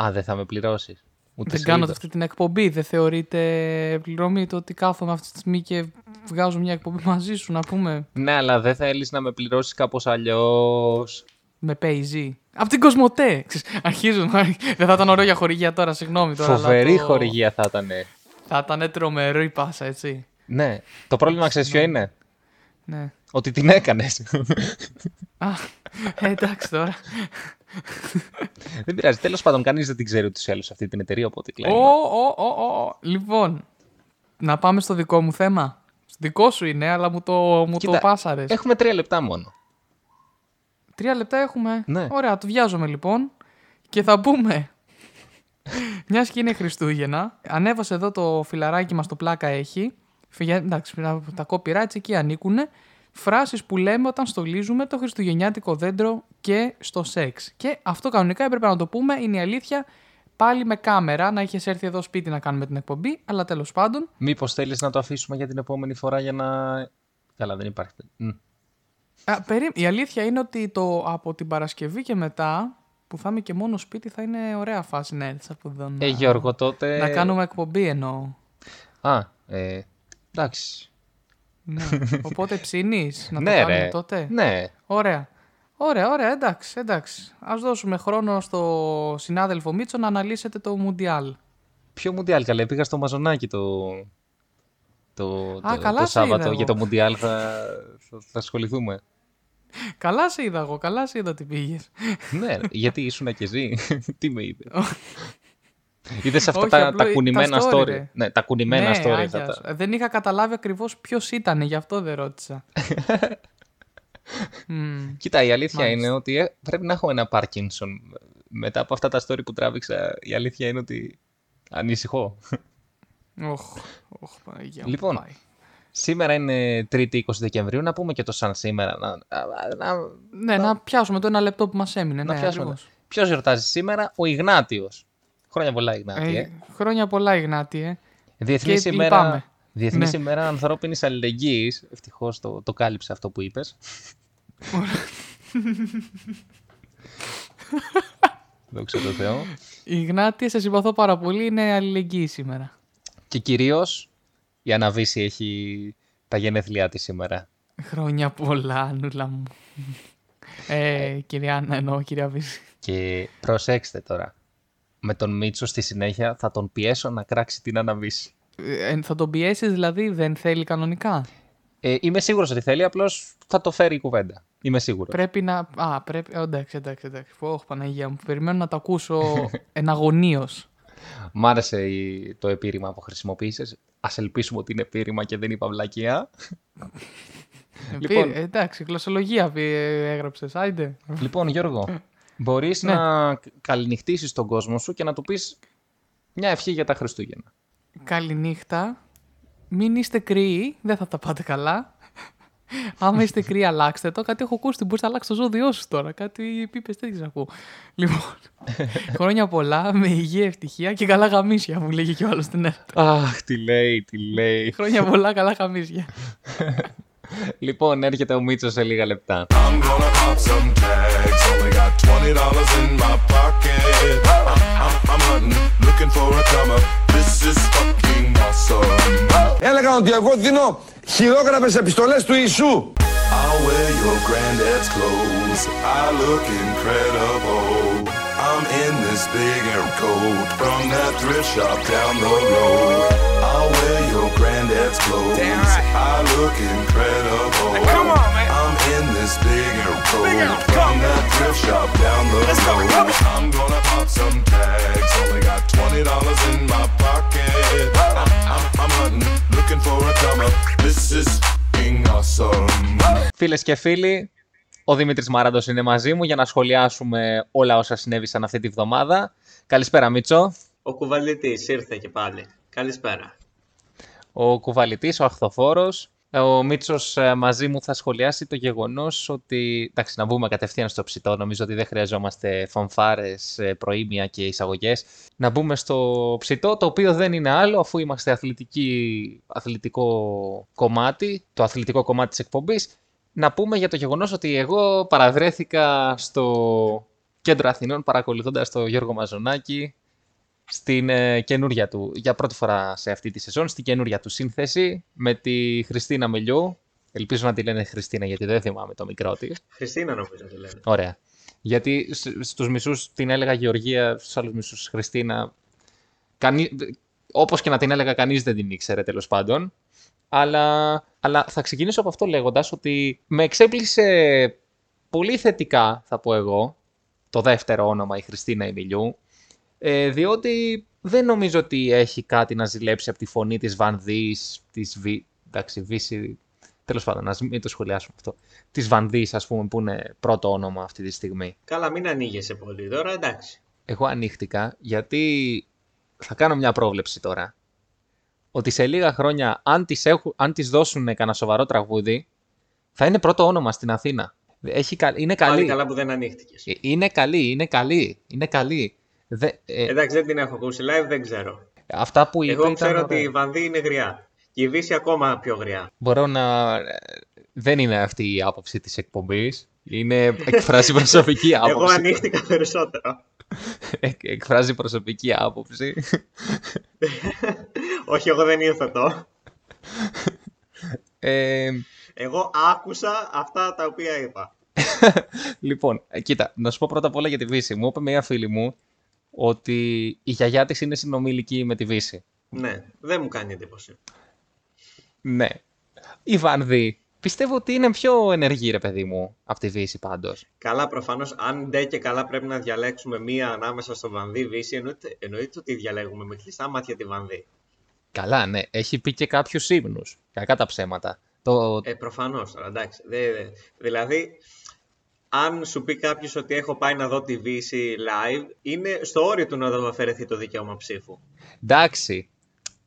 Speaker 2: Α, δεν θα με πληρώσεις. Ούτε
Speaker 3: δεν
Speaker 2: σε
Speaker 3: κάνω
Speaker 2: είδα.
Speaker 3: αυτή την εκπομπή. Δεν θεωρείται πληρωμή το ότι κάθομαι αυτή τη στιγμή και βγάζω μια εκπομπή μαζί σου να πούμε
Speaker 2: Ναι, αλλά δεν θέλεις να με πληρώσεις κάπως αλλιώς.
Speaker 3: με PayZ. Από την Κοσμοτέ. Ξέρεις, Αρχίζουν. δεν θα ήταν ωραίο για χορηγία τώρα, συγγνώμη τώρα. αλλά
Speaker 2: Φοβερή
Speaker 3: το-
Speaker 2: χορηγία θα ήταν.
Speaker 3: Θα ήταν τρομερό η πάσα, έτσι.
Speaker 2: Ναι. Το πρόβλημα ξέρεις ποιο είναι;
Speaker 3: Ναι.
Speaker 2: Ότι την έκανες.
Speaker 3: Α, ε, εντάξει τώρα.
Speaker 2: δεν πειράζει. Τέλος πάντων, κανείς δεν την ξέρει ούτως ή άλλως αυτή την εταιρεία, οπότε
Speaker 3: Ω,
Speaker 2: κλαίει.
Speaker 3: ω, ω, ω. Λοιπόν, να πάμε στο δικό μου θέμα. Στο δικό σου είναι, αλλά μου το, μου το
Speaker 2: Κοίτα,
Speaker 3: πάσαρες.
Speaker 2: Έχουμε τρία λεπτά μόνο.
Speaker 3: Τρία λεπτά έχουμε.
Speaker 2: Ναι.
Speaker 3: Ωραία, το βιάζομαι λοιπόν. Και θα πούμε. Μιας και είναι Χριστούγεννα, ανέβασε εδώ το φιλαράκι μας το πλάκα έχει. Φυγε- Εντάξει, τα copyrights εκεί ανήκουν. Φράσεις που λέμε όταν στολίζουμε το χριστουγεννιάτικο δέντρο και στο σεξ. Και αυτό κανονικά έπρεπε να το πούμε, είναι η αλήθεια. Πάλι με κάμερα, να είχες έρθει εδώ σπίτι να κάνουμε την εκπομπή, αλλά τέλος πάντων.
Speaker 2: Μήπως θέλεις να το αφήσουμε για την επόμενη φορά για να. Καλά, δεν υπάρχει. Μ.
Speaker 3: Α, περί... Η αλήθεια είναι ότι το, από την Παρασκευή και μετά, που θα είμαι και μόνος σπίτι, θα είναι ωραία φάση να έρθεις από εδώ.
Speaker 2: Ε,
Speaker 3: να-
Speaker 2: Γιώργο, τότε.
Speaker 3: Να κάνουμε εκπομπή εννοώ.
Speaker 2: Α, ε, εντάξει.
Speaker 3: Ναι. Οπότε ψήνεις να το
Speaker 2: ναι,
Speaker 3: κάνουμε
Speaker 2: ρε.
Speaker 3: τότε;
Speaker 2: Ναι.
Speaker 3: Ωραία. Ωραία, ωραία, εντάξει, εντάξει. Ας δώσουμε χρόνο στο συνάδελφο Μίτσο να αναλύσετε το Μουντιάλ.
Speaker 2: Ποιο Μουντιάλ, καλέ. Πήγα στο Μαζονάκι το. Το,
Speaker 3: Α,
Speaker 2: το,
Speaker 3: καλά
Speaker 2: το
Speaker 3: σε είδα
Speaker 2: Σάββατο
Speaker 3: εγώ.
Speaker 2: για το Μουντιάλ θα, θα, θα ασχοληθούμε.
Speaker 3: Καλά σε είδα εγώ, καλά σε είδα ότι πήγες.
Speaker 2: ναι, ρε, γιατί ήσουν και εσύ. Τι με είδες; Είδες αυτά
Speaker 3: Όχι,
Speaker 2: τα,
Speaker 3: απλό-
Speaker 2: τα κουνημένα
Speaker 3: τα story,
Speaker 2: story;
Speaker 3: ρε.
Speaker 2: Ναι, τα κουνημένα
Speaker 3: ναι,
Speaker 2: story.
Speaker 3: Άγιας.
Speaker 2: Αυτά τα...
Speaker 3: Δεν είχα καταλάβει ακριβώς ποιος ήταν, γι' αυτό δεν ρώτησα. Μμ.
Speaker 2: Κοίτα, η αλήθεια
Speaker 3: Μάλιστα.
Speaker 2: είναι ότι ε, πρέπει να έχω ένα Πάρκινσον. Μετά από αυτά τα story που τράβηξα, η αλήθεια είναι ότι ανησυχώ.
Speaker 3: Οχ, οχ, Παναγία μου,
Speaker 2: Λοιπόν,
Speaker 3: πάει.
Speaker 2: Σήμερα είναι 3η 20 Δεκεμβρίου. Να πούμε και το σαν σήμερα. Να, να,
Speaker 3: Ναι, να πιάσουμε το ένα λεπτό που μας έμεινε.
Speaker 2: να
Speaker 3: ναι,
Speaker 2: πιάσουμε.
Speaker 3: ακριβώς.
Speaker 2: Ποιος γιορτάζει σήμερα, ο Ιγνάτιος. Χρόνια πολλά, Ιγνάτη.
Speaker 3: Ε,
Speaker 2: Ε.
Speaker 3: χρόνια πολλά, Ιγνάτη, ε.
Speaker 2: Διεθνής
Speaker 3: και
Speaker 2: ημέρα,
Speaker 3: λυπάμαι.
Speaker 2: Διεθνής
Speaker 3: Ναι.
Speaker 2: ημέρα ανθρώπινης αλληλεγγύης. Ευτυχώς το, το κάλυψε αυτό που είπες. Δόξα τω Θεώ.
Speaker 3: Ιγνάτη, σε συμπαθώ πάρα πολύ, είναι αλληλεγγύη σήμερα.
Speaker 2: Και κυρίως η Αναβίση έχει τα γενέθλιά της σήμερα.
Speaker 3: Χρόνια πολλά, νουλα μου. Ε, κυρία Άννα, εννοώ, κυρία Βύση.
Speaker 2: Και προσέξτε τώρα. Με τον Μίτσο στη συνέχεια θα τον πιέσω να κράξει την Αναβίση.
Speaker 3: Ε, θα τον πιέσεις, δηλαδή, δεν θέλει κανονικά;
Speaker 2: Ε, είμαι σίγουρος ότι θέλει, απλώς θα το φέρει η κουβέντα. Είμαι σίγουρος.
Speaker 3: Πρέπει να. Α, πρέπει. ε, Εντάξει, εντάξει, εντάξει. Όχι, Παναγία μου. Περιμένω να το ακούσω εναγωνίω.
Speaker 2: Μ' άρεσε η- το επίρρημα που χρησιμοποίησες. Ας ελπίσουμε ότι είναι επίρρημα και δεν είπα βλακεία. Λοιπόν.
Speaker 3: εντάξει, γλωσσολογία έγραψες. Άιντε.
Speaker 2: λοιπόν, Γιώργο, μπορείς
Speaker 3: Ναι.
Speaker 2: να καληνυχτήσεις τον κόσμο σου και να του πεις μια ευχή για τα Χριστούγεννα.
Speaker 3: Καληνύχτα. Μην είστε κρύοι, δεν θα τα πάτε καλά. Άμα είστε κρύοι, αλλάξτε το. Κάτι έχω ακούσει ότι μπορείς να αλλάξεις το ζώδιό σου τώρα. Κάτι πίπες τέτοιε ακούω. Λοιπόν, χρόνια πολλά, με υγεία, ευτυχία και καλά γαμίσια, μου λέγει και ο άλλος στην έρτα.
Speaker 2: Αχ, τι λέει, τι λέει.
Speaker 3: Χρόνια πολλά, καλά γαμίσια.
Speaker 2: λοιπόν, έρχεται ο Μίτσος σε λίγα λεπτά.
Speaker 1: I'm gonna pop some tags. Only got twenty dollars in my pocket. I'm, I'm, I'm hunting, looking for a comer. This is fucking awesome.
Speaker 4: Έλεγαν ότι εγώ δίνω χειρόγραφες επιστολές του Ιησού.
Speaker 1: I'll wear your granddad's clothes. I look incredible. I'm in this big air coat from that thrift shop down the road. I'll wear your granddad's clothes. I look incredible. come on, man. I'm in this big air coat from that thrift shop down the road. I'm gonna pop some tags. Only got twenty dollars in my pocket. I'm, I'm, I'm hunting, looking for a comer. This is f***ing awesome.
Speaker 2: Φίλες και φίλοι, ο Δημήτρης Μάραντος είναι μαζί μου για να σχολιάσουμε όλα όσα συνέβησαν αυτή τη βδομάδα. Καλησπέρα Μίτσο.
Speaker 5: Ο κουβαλητής ήρθε και πάλι. Καλησπέρα.
Speaker 2: Ο κουβαλητής, ο αχθοφόρος. Ο Μίτσος ε, μαζί μου θα σχολιάσει το γεγονός ότι... Εντάξει, να μπούμε κατευθείαν στο ψητό. Νομίζω ότι δεν χρειαζόμαστε φανφάρες, ε, προήμια και εισαγωγές. Να μπούμε στο ψητό, το οποίο δεν είναι άλλο αφού είμαστε αθλητική, αθλητικό κομμάτι, το αθλητικό κομμάτι της εκπομπής. Να πούμε για το γεγονός ότι εγώ παραβρέθηκα στο κέντρο Αθηνών παρακολουθώντας τον Γιώργο Μαζονάκη στην ε, καινούρια του, για πρώτη φορά σε αυτή τη σεζόν, στην καινούρια του σύνθεση με τη Χριστίνα Μελιού. Ελπίζω να τη λένε Χριστίνα γιατί δεν θυμάμαι το μικρό της.
Speaker 5: Χριστίνα νομίζω τη λένε.
Speaker 2: Ωραία. Γιατί σ- στους μισούς την έλεγα Γεωργία, στους άλλους μισούς Χριστίνα. Κανεί... Όπως και να την έλεγα κανείς δεν την ήξερε τέλος πάντων. Αλλά, αλλά θα ξεκινήσω από αυτό λέγοντας ότι με εξέπλησε πολύ θετικά, θα πω εγώ, το δεύτερο όνομα η Χριστίνα Εμιλιού, ε, διότι δεν νομίζω ότι έχει κάτι να ζηλέψει από τη φωνή της Βανδύης, της Β... Εντάξει, Βύση... Τέλος πάντων, ας μην το σχολιάσουμε αυτό. Της Βανδύης, ας πούμε, που είναι πρώτο όνομα αυτή τη στιγμή.
Speaker 5: Καλά, μην ανοίγεσαι πολύ τώρα, εντάξει.
Speaker 2: Εγώ ανοίχτηκα γιατί θα κάνω μια πρόβλεψη τώρα. Ότι σε λίγα χρόνια, αν τις, έχου, αν τις δώσουν κανένα σοβαρό τραγούδι, θα είναι πρώτο όνομα στην Αθήνα. Έχει, κα- είναι
Speaker 5: Πάλι
Speaker 2: καλή.
Speaker 5: καλά που δεν ανοίχτηκες.
Speaker 2: Ε, Είναι καλή, είναι καλή, είναι καλή. Δε, ε,
Speaker 5: Εντάξει, δεν την έχω ακούσει live, δεν ξέρω.
Speaker 2: αυτά που είπε
Speaker 5: Εγώ
Speaker 2: ήταν
Speaker 5: ξέρω ότι
Speaker 2: ωραία.
Speaker 5: η Βανδύ είναι γριά. Και η Βύση ακόμα πιο γριά.
Speaker 2: Μπορώ να... Δεν είναι αυτή η άποψη της εκπομπής. Είναι εκφράζει προσωπική
Speaker 5: Εγώ
Speaker 2: άποψη.
Speaker 5: ανοίχτηκα περισσότερο.
Speaker 2: Εκ- εκφράζει προσωπική άποψη.
Speaker 5: Όχι, εγώ δεν υιοθετώ.
Speaker 2: Ε,
Speaker 5: Εγώ άκουσα αυτά τα οποία είπα.
Speaker 2: λοιπόν, ε, κοίτα, να σου πω πρώτα απ' όλα για τη Βύση. Μου είπε μια φίλη μου ότι η γιαγιά της είναι συνομιλική με τη Βύση.
Speaker 5: Ναι, δεν μου κάνει εντύπωση.
Speaker 2: Ναι. Η Βανδύ πιστεύω ότι είναι πιο ενεργή, ρε παιδί μου, από τη Βύση πάντως.
Speaker 5: Καλά, προφανώς, αν ντε και καλά πρέπει να διαλέξουμε μία ανάμεσα στο Βανδύ Βύση, εννοείται, εννοείται ότι διαλέγουμε με κλειστά μάτια τη Βανδύ.
Speaker 2: Καλά, ναι. Έχει πει και κάποιους ύμνους. Κακά τα ψέματα. Το...
Speaker 5: Ε, προφανώς τώρα, εντάξει. Δε- δε- δηλαδή, αν σου πει κάποιος ότι έχω πάει να δω τη Βύση live, είναι στο όριο του να του αφαιρεθεί το δικαίωμα ψήφου.
Speaker 2: Εντάξει.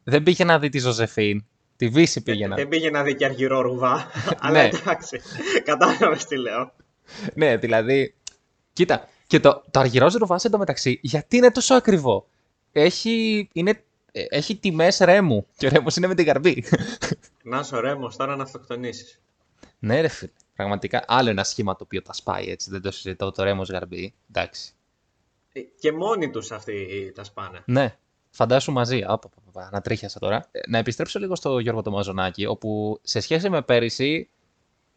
Speaker 2: Δεν πήγε να δει τη Ζωζεφίν. Τη Βύση πήγε να
Speaker 5: Δεν πήγε να δει και αργυρό ρουβά. αλλά
Speaker 2: Ναι.
Speaker 5: εντάξει. Κατάλαβες τι λέω.
Speaker 2: Ναι, δηλαδή. Κοίτα, και το, το αργυρός ρουβά εντωμεταξύ, γιατί είναι τόσο ακριβό; Έχει, είναι, ε, έχει τιμές ρέμου. Και ο ρέμος είναι με την καρμπή.
Speaker 5: Να σου ρέμος τώρα να αυτοκτονήσεις.
Speaker 2: ναι, ρε φίλε. Πραγματικά άλλο ένα σχήμα το οποίο τα σπάει έτσι. Δεν το συζητώ. Το ρέμος γαρμπή. Εντάξει.
Speaker 5: Ε, Και μόνοι τους αυτοί τα σπάνε.
Speaker 2: Ναι. Φαντάσου μαζί. Άπα, πα, πα, πα, να τρίχιασα τώρα. Ε, Να επιστρέψω λίγο στο Γιώργο το Μαζονάκη, όπου σε σχέση με πέρυσι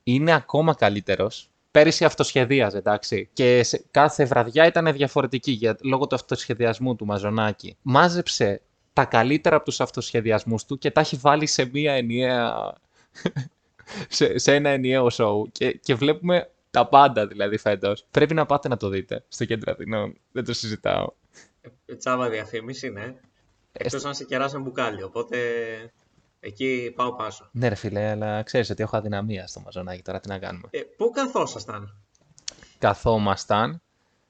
Speaker 2: είναι ακόμα καλύτερος. Πέρυσι αυτοσχεδίαζε, εντάξει. Και σε, κάθε βραδιά ήταν διαφορετική για, λόγω του αυτοσχεδιασμού του Μαζονάκη. Μάζεψε τα καλύτερα από τους αυτοσχεδιασμούς του και τα έχει βάλει σε μία ενιαία... σε, σε ένα ενιαίο σοου. Και, και βλέπουμε τα πάντα δηλαδή φέτος. Πρέπει να πάτε να το δείτε στο κέντρο Αθηνών. Δεν το συζητάω.
Speaker 5: Ε, Τσάβα διαφήμιση, ναι. Εκτός αν σε κεράσαν μπουκάλι. Οπότε εκεί πάω πάσο.
Speaker 2: Ναι, ρε φίλε, αλλά ξέρεις ότι έχω αδυναμία στο μαζονάκι τώρα. Τι να κάνουμε.
Speaker 5: Ε, πού καθόσασταν,
Speaker 2: Καθόμασταν,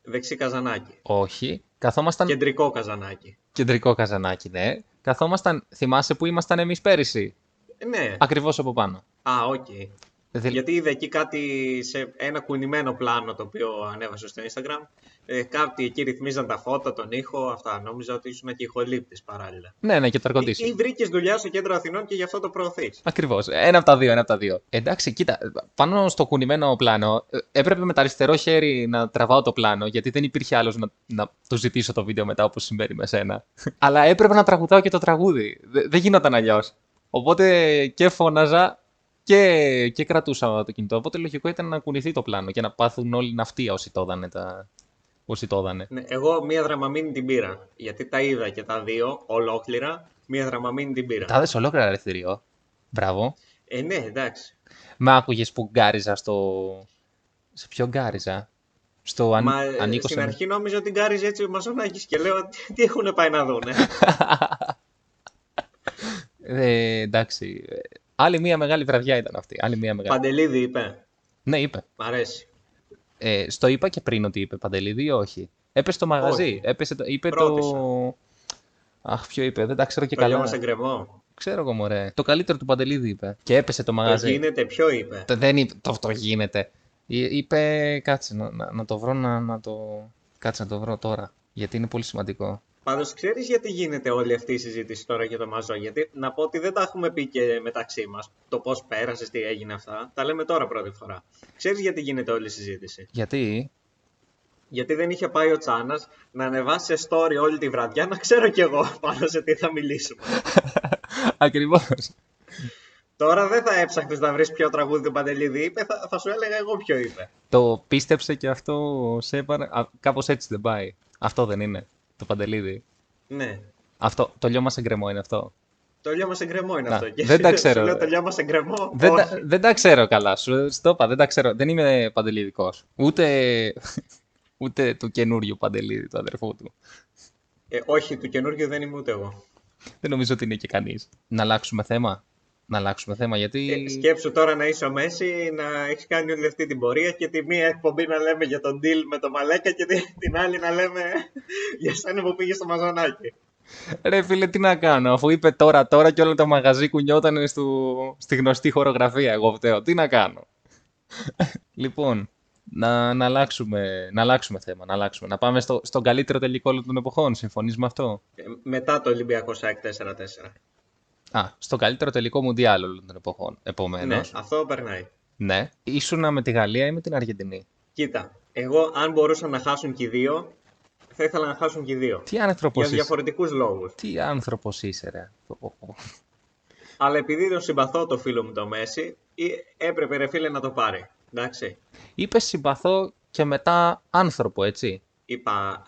Speaker 5: Δεξί καζανάκι.
Speaker 2: όχι. Καθόμασταν
Speaker 5: Κεντρικό καζανάκι.
Speaker 2: κεντρικό καζανάκι, ναι. Καθόμασταν, θυμάσαι που ήμασταν εμείς πέρυσι;
Speaker 5: Ε, ναι.
Speaker 2: Ακριβώς από πάνω.
Speaker 5: Α, οκ.
Speaker 2: Δη-
Speaker 5: Γιατί είδα εκεί κάτι σε ένα κουνημένο πλάνο το οποίο ανέβασε στο Instagram. Ε, κάτι εκεί ρυθμίζαν τα φώτα, τον ήχο, αυτά. Νόμιζα ότι ήσουν και ηχολήπτη παράλληλα.
Speaker 2: Ναι, ναι, και το
Speaker 5: Ή,
Speaker 2: εργοτήσιο.
Speaker 5: ή βρήκες δουλειά στο κέντρο Αθηνών και γι' αυτό το προωθείς.
Speaker 2: Ακριβώς. Ένα από τα δύο, ένα από τα δύο. Εντάξει, κοίτα, πάνω στο κουνημένο πλάνο ε, έπρεπε με το αριστερό χέρι να τραβάω το πλάνο, γιατί δεν υπήρχε άλλος να, να το ζητήσω το βίντεο μετά όπως συμβαίνει με σένα. Αλλά έπρεπε να τραγουδάω και το τραγούδι. Δε- δεν γινόταν αλλιώς. Οπότε και φώναζα και, και κρατούσα το κινητό. Οπότε λογικό ήταν να κουνηθεί το πλάνο και να πάθουν όλοι ναυτία όσοι το έδανε. Τα... Όσοι το έδανε.
Speaker 5: Ναι, εγώ μία δραμαμίνη την πήρα. Γιατί τα είδα και τα δύο ολόκληρα. Μία δραμαμίνη την πήρα.
Speaker 2: Τα έδωσε ολόκληρα αριθμητήριο. Μπράβο.
Speaker 5: Ε, ναι, εντάξει.
Speaker 2: Με άκουγες που γκάριζα στο. Σε ποιο γκάριζα; Στο αν...
Speaker 5: Μα ε,
Speaker 2: ανήκω
Speaker 5: στην
Speaker 2: σε-
Speaker 5: αρχή νόμιζα ότι γκάριζε έτσι ο Μαζονάκης και λέω τι, τι έχουν πάει να δούνε;
Speaker 2: Ε, εντάξει. Ε, Άλλη μία μεγάλη βραδιά ήταν αυτή. Άλλη μία μεγάλη.
Speaker 5: Παντελίδη είπε.
Speaker 2: Ναι, είπε.
Speaker 5: Μ' αρέσει.
Speaker 2: Ε, στο είπα και πριν ότι είπε Παντελίδη ή όχι; Έπεσε στο μαγαζί.
Speaker 5: Όχι.
Speaker 2: Έπεσε το... Είπε
Speaker 5: Ρώτησα.
Speaker 2: το. Αχ, ποιο είπε, δεν τα ξέρω και
Speaker 5: Το λιώμα
Speaker 2: καλά.
Speaker 5: σε γκρεμό.
Speaker 2: Ξέρω εγώ, μωρέ. Το καλύτερο του Παντελίδη είπε. Και έπεσε το
Speaker 5: Το
Speaker 2: μαγαζί.
Speaker 5: γίνεται, ποιο είπε;
Speaker 2: Το, δεν είπε, το, το γίνεται. Εί- Είπε, κάτσε να, να, να το βρω, να, να το... Κάτσε να το βρω τώρα. Γιατί είναι πολύ σημαντικό.
Speaker 5: Πάντως, ξέρεις γιατί γίνεται όλη αυτή η συζήτηση τώρα για το Μαζό; Γιατί να πω ότι δεν τα έχουμε πει και μεταξύ μας. Το πώς πέρασε, τι έγινε αυτά. Τα λέμε τώρα πρώτη φορά. Ξέρεις γιατί γίνεται όλη η συζήτηση;
Speaker 2: Γιατί;
Speaker 5: Γιατί δεν είχε πάει ο Τσάνας να ανεβάσει σε story όλη τη βραδιά να ξέρω κι εγώ πάνω σε τι θα μιλήσουμε.
Speaker 2: Ακριβώς.
Speaker 5: Τώρα δεν θα έψαχνε να βρεις ποιο τραγούδι του Παντελίδη είπε, θα, θα σου έλεγα εγώ ποιο είπε.
Speaker 2: Το πίστεψε και αυτό σε έπαρε. Α, Κάπως έτσι δεν πάει. Αυτό δεν είναι. Το Παντελίδι.
Speaker 5: Ναι.
Speaker 2: Αυτό, το λιώμα σε γκρεμό είναι αυτό.
Speaker 5: Το λιώμα σε γκρεμό είναι
Speaker 2: Να,
Speaker 5: αυτό. Και
Speaker 2: δεν τα
Speaker 5: σου
Speaker 2: ξέρω.
Speaker 5: λέω το λιώμα σε γκρεμό.
Speaker 2: Δεν
Speaker 5: όχι.
Speaker 2: τα, δεν τα ξέρω καλά. Σου σου το είπα, δεν τα ξέρω. Δεν είμαι παντεληδικός. Ούτε, ούτε του καινούριου παντελίδη, του αδερφού του.
Speaker 5: Ε, όχι, του καινούργιου δεν είμαι ούτε εγώ.
Speaker 2: Δεν νομίζω ότι είναι και κανείς. Να αλλάξουμε θέμα; Να αλλάξουμε θέμα γιατί.
Speaker 5: Ε, σκέψου τώρα να είσαι ο Μέση, να έχεις κάνει όλη αυτή την πορεία και τη μία εκπομπή να λέμε για τον deal με το Μαλέκα και τη- την άλλη να λέμε για σένα που πήγες στο Μαζονάκι.
Speaker 2: Ρε φίλε, τι να κάνω, αφού είπε τώρα, τώρα και όλο το μαγαζί κουνιόταν στο, στη γνωστή χορογραφία. Εγώ φταίω. Τι να κάνω. λοιπόν, να, να, αλλάξουμε, να αλλάξουμε θέμα. Να, αλλάξουμε. να πάμε στο, στον καλύτερο τελικό όλων των εποχών. Συμφωνείς με αυτό;
Speaker 5: Ε, μετά το Ολυμπιακό ΣΑΚ 4-4.
Speaker 2: Α, στον καλύτερο τελικό μουντιάλ όλων των εποχών. Επομένως.
Speaker 5: Ναι, αυτό περνάει.
Speaker 2: Ναι. Ήσουνα με τη Γαλλία ή με την Αργεντινή;
Speaker 5: Κοίτα, εγώ αν μπορούσαν να χάσουν και οι δύο, θα ήθελα να χάσουν και οι δύο.
Speaker 2: Τι άνθρωπος
Speaker 5: Για
Speaker 2: είσαι;
Speaker 5: διαφορετικούς λόγους.
Speaker 2: Τι άνθρωπος είσαι, ρε. Ω, ω.
Speaker 5: Αλλά επειδή τον συμπαθώ το φίλο μου το Μέση, ε, έπρεπε ρε φίλε να το πάρει. Εντάξει.
Speaker 2: Είπες συμπαθώ και μετά άνθρωπο, έτσι;
Speaker 5: Είπα,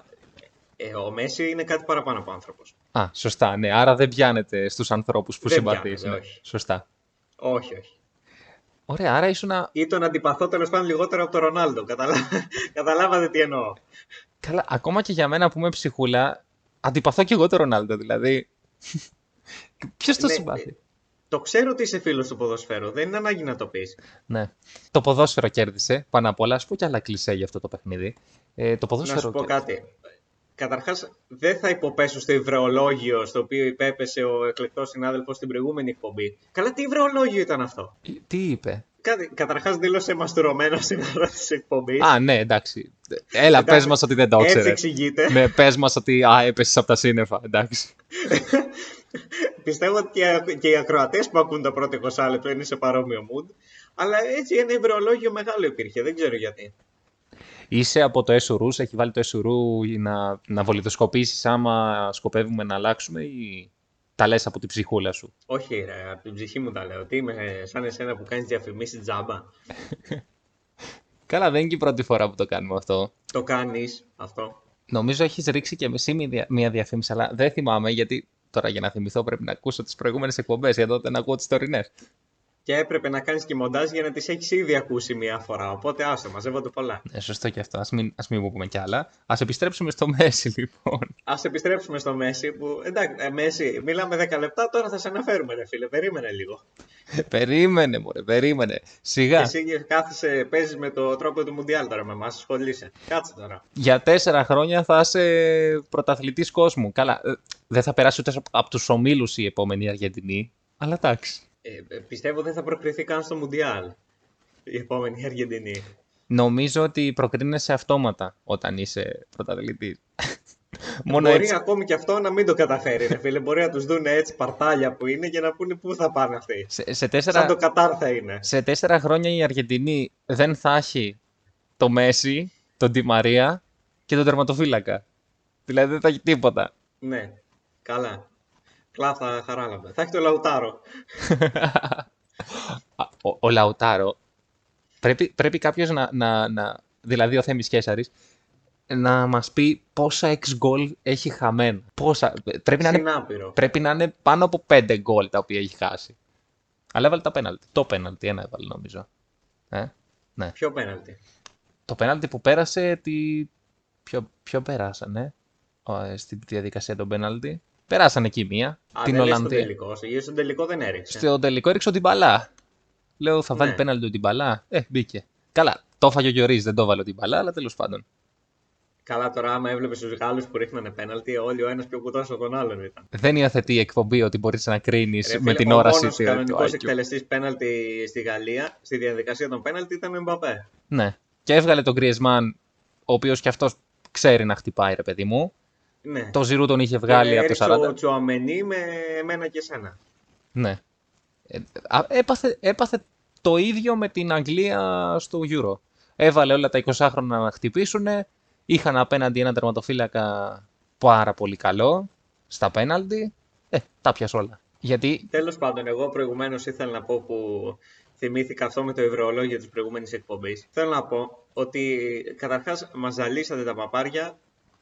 Speaker 5: ε, ο Μέση είναι κάτι παραπάνω από άνθρωπος.
Speaker 2: Α, σωστά, ναι. Άρα δεν πιάνεται στους ανθρώπους που
Speaker 5: Δεν
Speaker 2: συμπαθείς.
Speaker 5: πιάνεται,
Speaker 2: Ναι.
Speaker 5: όχι.
Speaker 2: Σωστά.
Speaker 5: Όχι, όχι.
Speaker 2: Ωραία, άρα ήσουνα...
Speaker 5: Ή τον αντιπαθώ τέλος πάντων λιγότερο από τον Ρονάλντο. Καταλά... Καταλάβατε τι εννοώ.
Speaker 2: Καλά, ακόμα και για μένα που είμαι ψυχούλα, αντιπαθώ και εγώ τον Ρονάλντο, δηλαδή. Ποιος το
Speaker 5: Ναι,
Speaker 2: συμπάθει.
Speaker 5: Το ξέρω ότι είσαι φίλος του ποδοσφαίρου. Δεν είναι ανάγκη να το πεις.
Speaker 2: Ναι. Το ποδόσφαιρο κέρδισε, πάνω απ' όλα. Α πω κι άλλα κλισέ για αυτό το παιχνίδι. Ε, το
Speaker 5: Να
Speaker 2: ποδόσφαιρο
Speaker 5: σου πω
Speaker 2: κέρδισε.
Speaker 5: κάτι. Καταρχάς, δεν θα υποπέσω στο υβρεολόγιο στο οποίο υπέπεσε ο εκλεκτός συνάδελφος στην προηγούμενη εκπομπή. Καλά, τι υβρεολόγιο ήταν αυτό;
Speaker 2: Ε, Τι είπε;
Speaker 5: Καταρχάς, δήλωσε μαστουρωμένο στην ώρα της εκπομπής.
Speaker 2: Α, ναι, εντάξει. Έλα,
Speaker 5: Εντάξει,
Speaker 2: πες μας ότι δεν το
Speaker 5: Έτσι
Speaker 2: ήξερε.
Speaker 5: εξηγείται.
Speaker 2: ναι, πες μας ότι α, έπεσες από τα σύννεφα, εντάξει.
Speaker 5: Πιστεύω ότι και, και οι ακροατές που ακούν το πρώτο 20 λεπτό είναι σε παρόμοιο mood. Αλλά έτσι ένα υβρεολόγιο μεγάλο υπήρχε. Δεν ξέρω γιατί.
Speaker 2: Είσαι από το Εσουρού, σε έχει βάλει το Εσουρού για να, να βολιδοσκοπήσεις άμα σκοπεύουμε να αλλάξουμε ή τα λες από την ψυχούλα σου;
Speaker 5: Όχι, ρε, από την ψυχή μου τα λέω. Τι είμαι σαν εσένα που κάνεις διαφημίσεις τζάμπα.
Speaker 2: Καλά, δεν είναι και η πρώτη φορά που το κάνουμε αυτό.
Speaker 5: Το κάνεις αυτό.
Speaker 2: Νομίζω έχεις ρίξει και εσύ μία δια- μία διαφήμιση, αλλά δεν θυμάμαι γιατί τώρα για να θυμηθώ πρέπει να ακούσω τις προηγούμενες εκπομπές, για τότε να ακούω τις τωρινές.
Speaker 5: Και έπρεπε να κάνεις και μοντάζ για να τις έχεις ήδη ακούσει μία φορά. Οπότε άστο, μαζεύονται πολλά.
Speaker 2: Ναι, σωστό και αυτό. Ας μην, ας μην πούμε κι άλλα. Ας επιστρέψουμε στο Μέση, λοιπόν.
Speaker 5: Α επιστρέψουμε στο Μέση που. Εντάξει, ε, Μέση, μιλάμε 10 λεπτά, τώρα θα σε αναφέρουμε, ρε φίλε. Περίμενε λίγο.
Speaker 2: περίμενε, μωρέ, περίμενε. Σιγά.
Speaker 5: Εσύ κάθεσαι, παίζεις με το τρόπο του Μουντιάλ τώρα με εμάς, ασχολείσαι. Κάτσε τώρα.
Speaker 2: Για τέσσερα χρόνια θα είσαι πρωταθλητής κόσμου. Καλά, ε, δεν θα περάσει ούτε από τους ομίλους η επόμενη Αργεντινή, αλλά εντάξει.
Speaker 5: Ε, ε, πιστεύω δεν θα προκριθεί καν στο Μουντιάλ η επόμενη Αργεντινή.
Speaker 2: Νομίζω ότι προκρίνεσαι αυτόματα όταν είσαι πρωταθλητής. Μόνο
Speaker 5: Μπορεί
Speaker 2: έτσι.
Speaker 5: ακόμη και αυτό να μην το καταφέρει, ρε φίλε. Μπορεί να τους δουν έτσι παρτάλια που είναι και να πούνε πού θα πάνε αυτοί.
Speaker 2: Σε, σε,
Speaker 5: Σαν
Speaker 2: τέσσερα,
Speaker 5: το Κατάρ θα είναι.
Speaker 2: σε τέσσερα χρόνια η Αργεντινή δεν θα έχει το Μέση, τον Ντι Μαρία και τον τερματοφύλακα. Δηλαδή δεν θα έχει τίποτα.
Speaker 5: Ναι, καλά. Κλάφτα χαράλαμπε. Θα έχει το Λαουτάρο.
Speaker 2: ο, ο Λαουτάρο, πρέπει, πρέπει κάποιος να, να, να. Δηλαδή ο Θέμης Κέσαρης, να μας πει πόσα ex goal έχει χαμένο. Πόσα, πρέπει, να είναι,
Speaker 5: Συνάπειρο.
Speaker 2: πρέπει να είναι πάνω από 5 γκολ τα οποία έχει χάσει. Αλλά έβαλε τα πέναλτι. Το πέναλτι, ένα έβαλε νομίζω. Ε, ναι.
Speaker 5: Ποιο πέναλτι;
Speaker 2: Το πέναλτι που πέρασε, τη... ποιο, ποιο περάσανε ο, ε, στη διαδικασία των πέναλτι; Περάσανε εκεί μία,
Speaker 5: Α,
Speaker 2: την
Speaker 5: δεν λες στον
Speaker 2: Ολλανδία.
Speaker 5: τελικό. Γιατί στον τελικό δεν έριξε.
Speaker 2: Στο τελικό έριξε ο Τιμπαλά. Λέω, θα βάλει
Speaker 5: Ναι.
Speaker 2: πέναλτι ο Τιμπαλά. Ε, μπήκε. Καλά, το έφαγε ο Γιωρίς, δεν το έβαλε ο Τιμπαλά, αλλά τέλος πάντων.
Speaker 5: Καλά, τώρα άμα έβλεπες τους Γάλλους που ρίχνανε πέναλτι, όλοι ο ένας πιο κουτός από τον άλλον ήταν.
Speaker 2: Δεν υιοθετεί η εκπομπή ότι μπορείς να κρίνεις
Speaker 5: Ρε
Speaker 2: με
Speaker 5: φίλε,
Speaker 2: την
Speaker 5: ο
Speaker 2: όραση
Speaker 5: μόνος
Speaker 2: του
Speaker 5: κανονικός
Speaker 2: IQ.
Speaker 5: εκτελεστής πέναλτι στη Γαλλία, στη διαδικασία των πέναλτι ήταν ο Εμπαπέ.
Speaker 2: Ναι. Και έβγαλε τον Griezmann, ο οποίος και αυτός ξέρει να χτυπάει, ρε παιδί μου.
Speaker 5: Ναι.
Speaker 2: Το Ζηρού τον είχε βγάλει
Speaker 5: Και
Speaker 2: από
Speaker 5: έριξε
Speaker 2: το 40.
Speaker 5: ο Τσουαμενί με εμένα και σένα.
Speaker 2: Ναι. Ε, α, έπαθε, έπαθε το ίδιο με την Αγγλία στο Euro. Έβαλε όλα τα 20 χρόνια να χτυπήσουν. Είχαν απέναντι έναν τερματοφύλακα πάρα πολύ καλό στα πέναλτι. Ε, τα πιάσε όλα. Γιατί
Speaker 5: Τέλος πάντων, εγώ προηγουμένως ήθελα να πω που θυμήθηκα αυτό με το ευρωολόγιο της προηγούμενης εκπομπής. Θέλω να πω ότι καταρχάς μας ζαλίσατε τα παπάρια,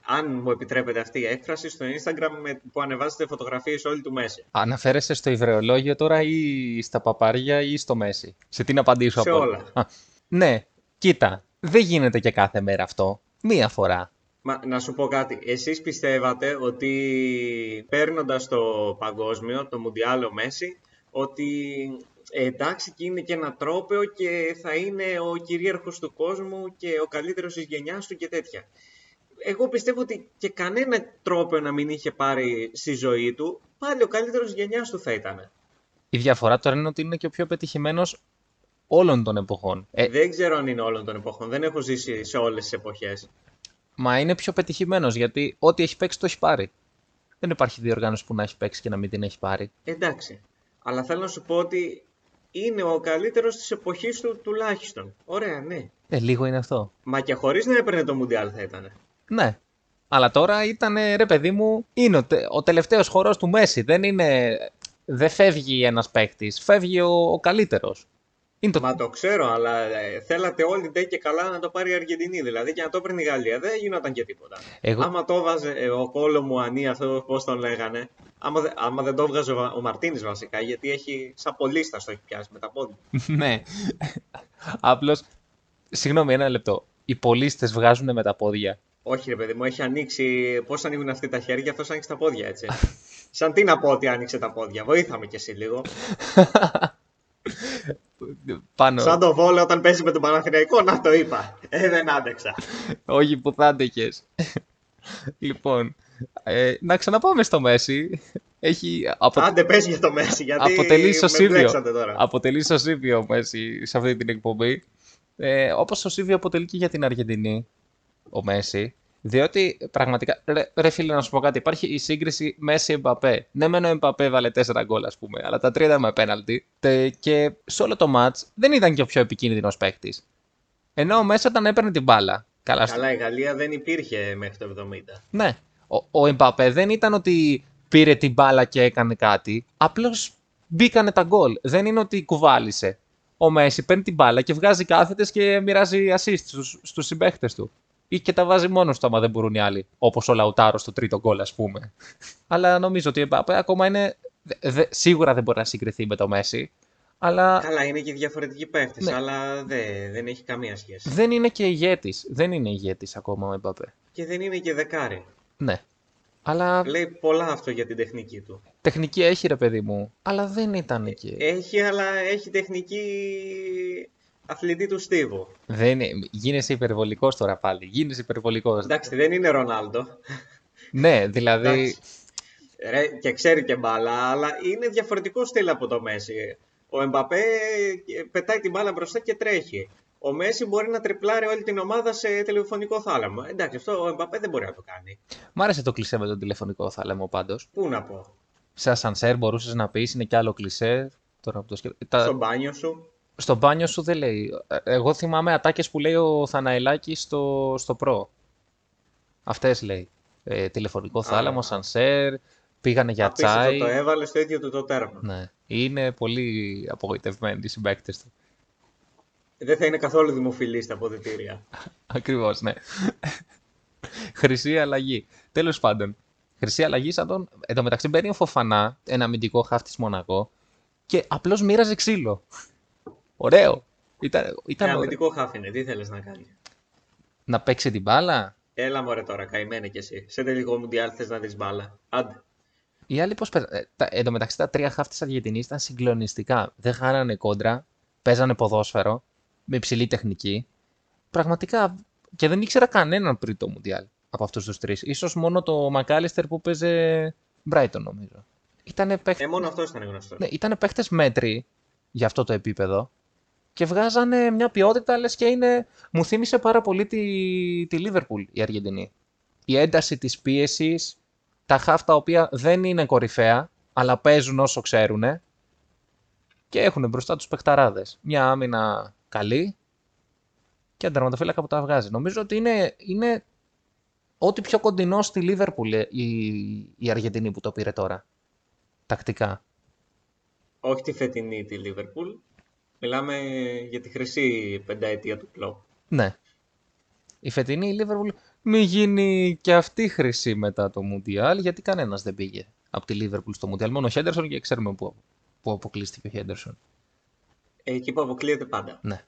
Speaker 5: αν μου επιτρέπετε αυτή η έκφραση, στο Instagram με, που ανεβάζετε φωτογραφίες όλοι του Μέση.
Speaker 2: αναφέρεσαι στο υβρεολόγιο τώρα ή στα παπάρια ή στο Μέση; Σε τι να απαντήσω
Speaker 5: Σε
Speaker 2: από
Speaker 5: όλα.
Speaker 2: Α, ναι, κοίτα, δεν γίνεται και κάθε μέρα αυτό. Μία φορά.
Speaker 5: Μα, να σου πω κάτι. Εσείς πιστεύατε ότι παίρνοντας το παγκόσμιο, το Μουντιάλο Μέση, ότι ε, εντάξει και είναι και ένα τρόπαιο και θα είναι ο κυρίαρχος του κόσμου και ο καλύτερος της γενιάς του και τέτοια. Εγώ πιστεύω ότι και κανένα τρόπαιο να μην είχε πάρει στη ζωή του, πάλι ο καλύτερος της γενιάς του θα ήταν.
Speaker 2: Η διαφορά τώρα είναι ότι είναι και ο πιο πετυχημένος όλων των εποχών. Ε,
Speaker 5: Δεν ξέρω αν είναι όλων των εποχών, δεν έχω ζήσει σε όλες τις εποχές.
Speaker 2: Μα είναι πιο πετυχημένος γιατί ό,τι έχει παίξει το έχει πάρει. Δεν υπάρχει διοργάνωση που να έχει παίξει και να μην την έχει πάρει.
Speaker 5: Εντάξει. Αλλά θέλω να σου πω ότι είναι ο καλύτερος της εποχής του τουλάχιστον. Ωραία, ναι.
Speaker 2: Ε, λίγο είναι αυτό.
Speaker 5: Μα και χωρίς να έπαιρνε το Μουντιάλ θα ήταν.
Speaker 2: Ναι. Αλλά τώρα ήταν, ρε παιδί μου, είναι ο, τε- ο τελευταίος χορός του Μέση. Δεν είναι. Δεν φεύγει ένας παίκτης, φεύγει ο, ο καλύτερος. Είναι το...
Speaker 5: Μα το ξέρω, αλλά ε, θέλατε όλοι ντε και καλά να το πάρει η Αργεντινή. Δηλαδή και να το έπαιρνε η Γαλλία. Δεν γινόταν και τίποτα.
Speaker 2: Εγώ-
Speaker 5: Άμα το έβαζε ε, ο κόλλο μου ανή, αυτό πώς τον λέγανε. Άμα, δε- άμα δεν το έβγαζε ο, Βα- ο Μαρτίνης βασικά, γιατί έχει σαν πολίστα το έχει πιάσει με τα πόδια.
Speaker 2: ναι. Απλώς. Συγγνώμη, ένα λεπτό. Οι πολίστες βγάζουν με τα πόδια.
Speaker 5: Όχι, ρε παιδί μου, έχει ανοίξει. Πώς ανοίγουν αυτοί τα χέρια, αυτός άνοιξε τα πόδια, έτσι. Σαν τι να πω ότι άνοιξε τα πόδια. Βοήθαμε κι εσύ λίγο.
Speaker 2: Πάνω.
Speaker 5: Σαν το βόλε όταν παίζεις με τον Παναθηναϊκό, να το είπα. Ε, δεν άντεξα.
Speaker 2: Όχι που θα άντεχες. λοιπόν, ε, να ξαναπάμε στο Μέση. Έχει, απο,
Speaker 5: Άντε πες για το Μέση, γιατί
Speaker 2: αποτελεί
Speaker 5: με
Speaker 2: σωσίβιο.
Speaker 5: μπλέξατε τώρα.
Speaker 2: Αποτελεί σωσίβιο ο Μέση σε αυτή την εκπομπή. Ε, όπως σωσίβιο αποτελεί και για την Αργεντινή ο Μέση. Διότι πραγματικά, ρε, ρε φίλε να σου πω κάτι, υπάρχει η σύγκριση Μέση-Εμπαπέ. Ναι, μεν ο Εμπαπέ βάλε 4 γκολ, ας πούμε, αλλά τα τρία ήταν με πέναλτι. Τε- Και σε όλο το match δεν ήταν και ο πιο επικίνδυνος παίκτης. Ενώ ο Μέση όταν έπαιρνε την μπάλα. Καλά, στο-
Speaker 5: Καλά, η Γαλλία δεν υπήρχε μέχρι το 70.
Speaker 2: ναι. Ο, ο Εμπαπέ δεν ήταν ότι πήρε την μπάλα και έκανε κάτι. Απλώς μπήκανε τα γκολ. Δεν είναι ότι κουβάλισε. Ο Μέση παίρνει την μπάλα και βγάζει κάθετες και μοιράζει assist στους, στους συμπαίχτες του. Ή και τα βάζει μόνος του άμα δεν μπορούν οι άλλοι. Όπως ο Λαουτάρος στο τρίτο γκολ, ας πούμε. Αλλά νομίζω ότι ο Εμπαπέ ακόμα είναι. δε- δε- σίγουρα δεν μπορεί να συγκριθεί με το Μέση. Αλλά
Speaker 5: Καλά, είναι και διαφορετικοί παίχτες,
Speaker 2: Ναι.
Speaker 5: αλλά δεν, δεν έχει καμία σχέση.
Speaker 2: δεν είναι και ηγέτης. Δεν είναι ηγέτης ακόμα ο Εμπαπέ.
Speaker 5: Και δεν είναι και δεκάρι.
Speaker 2: Ναι. Αλλά
Speaker 5: Λέει πολλά αυτό για την τεχνική του.
Speaker 2: τεχνική έχει ρε παιδί μου. Αλλά δεν ήταν και.
Speaker 5: Έχει, αλλά έχει τεχνική αθλητή του Στίβου.
Speaker 2: Δεν είναι... Γίνεσαι υπερβολικός τώρα πάλι. Γίνεσαι υπερβολικός.
Speaker 5: Εντάξει, δεν είναι Ρονάλντο.
Speaker 2: Ναι, δηλαδή.
Speaker 5: Εντάξει. Ρε, και ξέρει και μπάλα, αλλά είναι διαφορετικό στυλ από το Μέση. Ο Εμπαπέ ε, πετάει την μπάλα μπροστά και τρέχει. Ο Μέση μπορεί να τριπλάρει όλη την ομάδα σε τηλεφωνικό θάλαμο. Εντάξει, αυτό ο Εμπαπέ δεν μπορεί να το κάνει.
Speaker 2: Μ' άρεσε το κλισέ με τον τηλεφωνικό θάλαμο πάντως.
Speaker 5: Πού να πω,
Speaker 2: Σε ασανσέρ μπορούσες να πεις, είναι κι άλλο κλισέ. Τώρα που το σκέφ- Τα...
Speaker 5: στο μπάνιο σου.
Speaker 2: Στο μπάνιο σου δεν λέει. Ε, Εγώ θυμάμαι ατάκες που λέει ο Θαναελάκη στο, στο Pro. Αυτές λέει. Ε, τηλεφωνικό θάλαμο, ασανσέρ, πήγανε για
Speaker 5: Απίστευτο,
Speaker 2: τσάι.
Speaker 5: το έβαλε στο ίδιο του το τέρμα.
Speaker 2: Ναι. Είναι πολύ απογοητευμένοι οι συμπαίκτες του.
Speaker 5: Δεν θα είναι καθόλου δημοφιλής στα αποδητήρια.
Speaker 2: Ακριβώς, ναι. Χρυσή αλλαγή. Τέλος πάντων, χρυσή αλλαγή σαν τον... Εν τω μεταξύ μπαίνει ο Φοφανά, ένα αμυντικό χάφ της Μονακό, και απλώς μοίραζε ξύλο. Ωραίο. Ήταν, ήταν
Speaker 5: Ε,
Speaker 2: ωραίο.
Speaker 5: αμυντικό χάφ είναι. Τι θέλεις να κάνει;
Speaker 2: Να παίξει την μπάλα;
Speaker 5: Έλα μωρέ τώρα, καημένε κι εσύ. Σε τελικό μουντιάλ θες να δεις μπάλα. Άντε.
Speaker 2: Οι άλλοι πώς παίζανε. Ε, τα- Εν τω μεταξύ τα τρία χάφ της Αργεντινής ήταν συγκλονιστικά. Δεν χάνανε κόντρα, παίζανε ποδόσφαιρο, με υψηλή τεχνική. Πραγματικά, και δεν ήξερα κανέναν πριν το Μουντιάλ από αυτούς τους τρεις. Ίσως μόνο το Μακάλιστερ που παίζε Brighton νομίζω. Ήτανε παίχ...
Speaker 5: Ε, μόνο αυτός ήταν γνωστός.
Speaker 2: ναι, ήτανε παίχτες μέτροι για αυτό το επίπεδο και βγάζανε μια ποιότητα λες και είναι... Μου θύμισε πάρα πολύ τη, τη Liverpool η Αργεντινή. Η ένταση της πίεσης, τα χαφ τα οποία δεν είναι κορυφαία, αλλά παίζουν όσο ξέρουν και έχουν μπροστά τους παιχταράδες. Μια άμυνα καλή και ένα τερματοφύλακα που τα βγάζει. Νομίζω ότι είναι, είναι ό,τι πιο κοντινό στη Liverpool ε, η, η Αργεντινή που το πήρε τώρα. Τακτικά.
Speaker 5: Όχι τη φετινή τη Λίβερπουλ. Μιλάμε για τη χρυσή πενταετία του κλόπ.
Speaker 2: Ναι. Η φετινή η Liverpool μη γίνει και αυτή χρυσή μετά το Mundial, γιατί κανένας δεν πήγε από τη Liverpool στο Mundial. Μόνο ο Henderson και ξέρουμε πού, πού αποκλείστηκε ο Henderson.
Speaker 5: Ε, Εκεί που αποκλείεται πάντα.
Speaker 2: Ναι.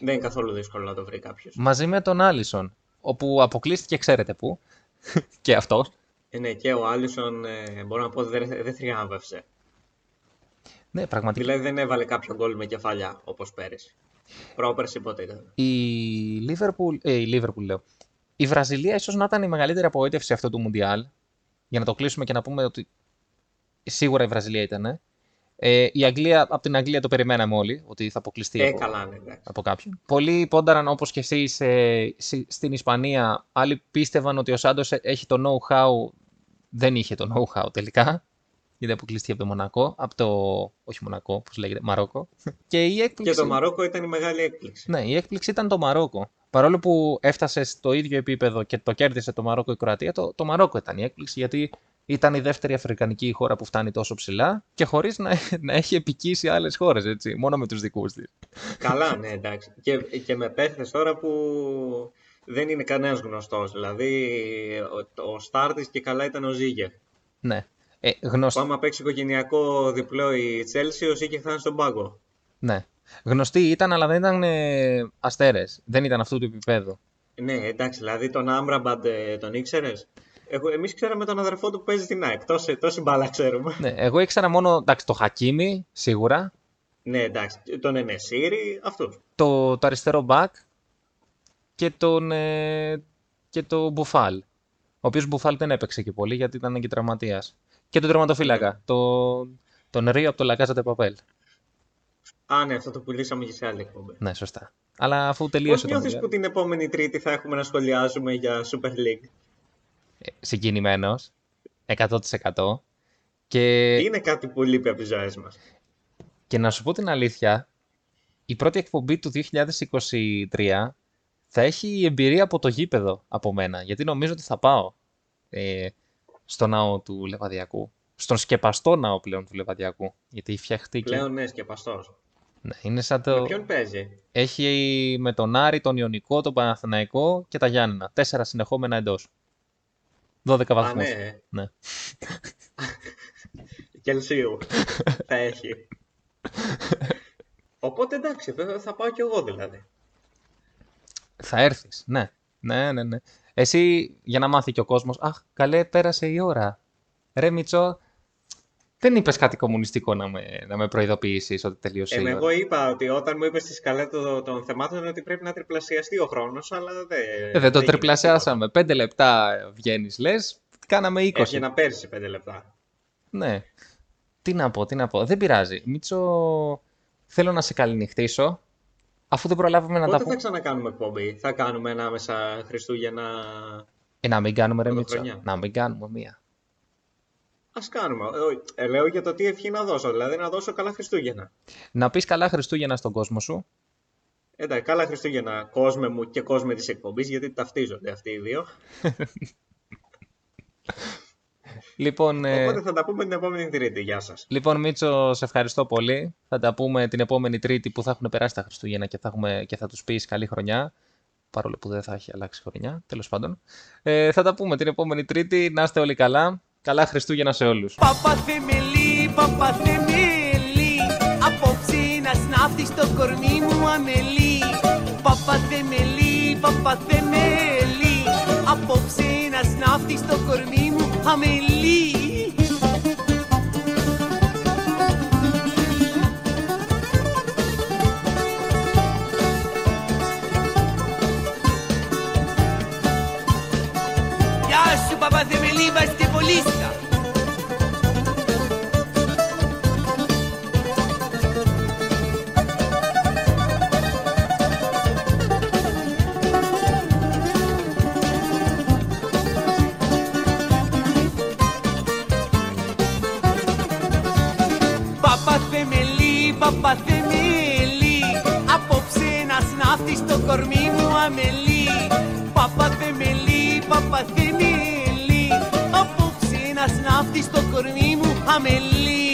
Speaker 5: Δεν είναι καθόλου δύσκολο να το βρει κάποιος.
Speaker 2: Μαζί με τον Άλισον, όπου αποκλείστηκε ξέρετε πού. και αυτός.
Speaker 5: Ε, ναι, και ο Άλισον ε, μπορώ να πω ότι δεν, δεν θριάμβευσε.
Speaker 2: Ναι, πραγματικά.
Speaker 5: Δηλαδή δεν έβαλε κάποιο γκολ με κεφαλιά όπως πέρυσι. Πρόπερσι πότε ήταν.
Speaker 2: Η Liverpool, ε, η Liverpool λέω. Η Βραζιλία ίσως να ήταν η μεγαλύτερη απογοήτευση αυτού του Mundial. Για να το κλείσουμε και να πούμε ότι σίγουρα η Βραζιλία ήταν. Ε, η Αγγλία, από την Αγγλία το περιμέναμε όλοι, ότι θα αποκλειστεί
Speaker 5: Ε,
Speaker 2: από,
Speaker 5: καλά, ναι, εντάξει.
Speaker 2: από κάποιον. Πολλοί πόνταραν όπως και εσείς ε, σι- στην Ισπανία. Άλλοι πίστευαν ότι ο Σάντος ε- έχει το know-how. Δεν είχε το know-how τελικά. Γιατί αποκλείστηκε από το Μονακό. Από το. Όχι Μονακό, πώς λέγεται, Μαρόκο. Και η έκπληξη.
Speaker 5: Και το Μαρόκο ήταν η μεγάλη έκπληξη.
Speaker 2: Ναι, η έκπληξη ήταν το Μαρόκο. Παρόλο που έφτασε στο ίδιο επίπεδο και το κέρδισε το Μαρόκο η Κροατία, το, το Μαρόκο ήταν η έκπληξη γιατί ήταν η δεύτερη αφρικανική χώρα που φτάνει τόσο ψηλά και χωρίς να, να έχει επικίσει άλλες χώρες, έτσι, μόνο με τους δικούς της.
Speaker 5: Καλά, ναι, εντάξει. Και, και με παίχτε τώρα που δεν είναι κανένας γνωστός. Δηλαδή, ο, ο Στάρτης και καλά ήταν ο Ζήγε.
Speaker 2: Ναι. Ε,
Speaker 5: Που
Speaker 2: γνωστή,
Speaker 5: άμα παίξει οικογενειακό διπλό η Τσέλσι, ο Ζήγε θα είναι στον πάγκο.
Speaker 2: ναι. γνωστή ήταν, αλλά δεν ήταν ε, αστέρες. Δεν ήταν αυτού του επίπεδου.
Speaker 5: Ναι, εντάξει, δηλαδή τον Άμραμπαντ ε, τον ήξερες; Εμείς ξέραμε τον αδερφό του που παίζει στην ΑΕΚ. Τόση, τόση μπάλα ξέρουμε.
Speaker 2: Ναι, εγώ ήξερα μόνο εντάξει, το Χακίμι, σίγουρα,
Speaker 5: ναι, εντάξει. Τον Ενεσύρη, αυτούς.
Speaker 2: το, το αριστερό μπακ και τον, ε, και το Μπουφάλ. Ο οποίος Μπουφάλ δεν έπαιξε και πολύ γιατί ήταν και τραυματίας. Και τον τερματοφύλακα, το, τον Ρίο από το Λακάζα Παπέλ.
Speaker 5: Α, ναι, αυτό το πουλήσαμε και σε άλλη εκπομπή.
Speaker 2: Ναι, σωστά. Αλλά αφού
Speaker 5: Πώς
Speaker 2: τελείωσε το
Speaker 5: νιώθεις
Speaker 2: Μουντιάλ,
Speaker 5: που την επόμενη Τρίτη θα έχουμε να σχολιάζουμε για Super League;
Speaker 2: ε, συγκινημένος, 100%. Και,
Speaker 5: Είναι κάτι που λείπει από τις ζωές μας.
Speaker 2: και να σου πω την αλήθεια, η πρώτη εκπομπή του 2023 θα έχει εμπειρία από το γήπεδο από μένα, γιατί νομίζω ότι θα πάω ε, στο ναό του Λεβαδιακού. Στον σκεπαστό ναό πλέον του Λεβαδιακού. Γιατί φτιαχτήκε.
Speaker 5: Πλέον ναι, σκεπαστός.
Speaker 2: Ναι, είναι σαν το.
Speaker 5: Με ποιον παίζει;
Speaker 2: Έχει με τον Άρη, τον Ιωνικό, τον Παναθηναϊκό και τα Γιάννενα. Τέσσερα συνεχόμενα εντός. 12
Speaker 5: Α,
Speaker 2: βαθμούς.
Speaker 5: ναι.
Speaker 2: ναι.
Speaker 5: Κελσίου θα έχει. Οπότε εντάξει, θα, θα πάω κι εγώ δηλαδή.
Speaker 2: Θα έρθεις, ναι. Ναι, ναι, ναι. Εσύ, για να μάθει και ο κόσμος, αχ, καλέ, πέρασε η ώρα. Ρε Μιτσό, δεν είπες κάτι κομμουνιστικό να με, να με προειδοποιήσεις ότι τελείωσε
Speaker 5: Ε,
Speaker 2: η ώρα.
Speaker 5: εγώ είπα ότι όταν μου είπες στη σκαλέτα των, των θεμάτων ότι πρέπει να τριπλασιαστεί ο χρόνος, αλλά δεν.
Speaker 2: Ε, δεν το
Speaker 5: γίνεται
Speaker 2: τριπλασιάσαμε. Πέντε λεπτά βγαίνεις, λες, κάναμε 20.
Speaker 5: τίποτα. Έβγαινα πέρσι πέντε λεπτά.
Speaker 2: Ναι. Τι να πω, τι να πω. Δεν πειράζει. Μίτσο, θέλω να σε καληνυχτήσω. Αφού δεν προλάβουμε να
Speaker 5: Πότε
Speaker 2: τα
Speaker 5: θα
Speaker 2: πούμε.
Speaker 5: ξανακάνουμε εκπομπή, θα κάνουμε ανάμεσα Χριστούγεννα.
Speaker 2: Ε, να μην κάνουμε ρε Μίτσο.
Speaker 5: Πρωτοχρονιά.
Speaker 2: Να μην κάνουμε μία.
Speaker 5: Α κάνουμε. Ε, ε, λέω για το τι ευχή να δώσω, δηλαδή να δώσω καλά Χριστούγεννα.
Speaker 2: Να πεις καλά Χριστούγεννα στον κόσμο σου.
Speaker 5: Εντάξει, καλά Χριστούγεννα κόσμε μου και κόσμε της εκπομπής, γιατί ταυτίζονται αυτοί οι δύο.
Speaker 2: Λοιπόν, ε,
Speaker 5: Οπότε θα τα πούμε την επόμενη Τρίτη. Γεια σας.
Speaker 2: λοιπόν, Μίτσο, σε ευχαριστώ πολύ. Θα τα πούμε την επόμενη Τρίτη που θα έχουν περάσει τα Χριστούγεννα και θα, έχουμε, και θα τους πεις καλή χρονιά. Παρόλο που δεν θα έχει αλλάξει χρονιά, τέλος πάντων. Ε, θα τα πούμε την επόμενη Τρίτη. Να είστε όλοι καλά. Καλά Χριστούγεννα σε όλους.
Speaker 6: Παπαθεμελή, παπαθεμελή Απόψε να σνάφτει στο κορμί μου αμελή Παπαθεμελή, παπαθεμελή Απόψε να σνάφτει στο κορμί μου αμελή Γεια σου παπαθεμελή, βαστιβολίστα Παπαθεμελή, παπαθεμελή Απόψε να σνάφτει στο κορμί μου αμελή. Παπαθεμελή, παπαθεμελή Απόψε να σνάφτει στο κορμί μου αμελή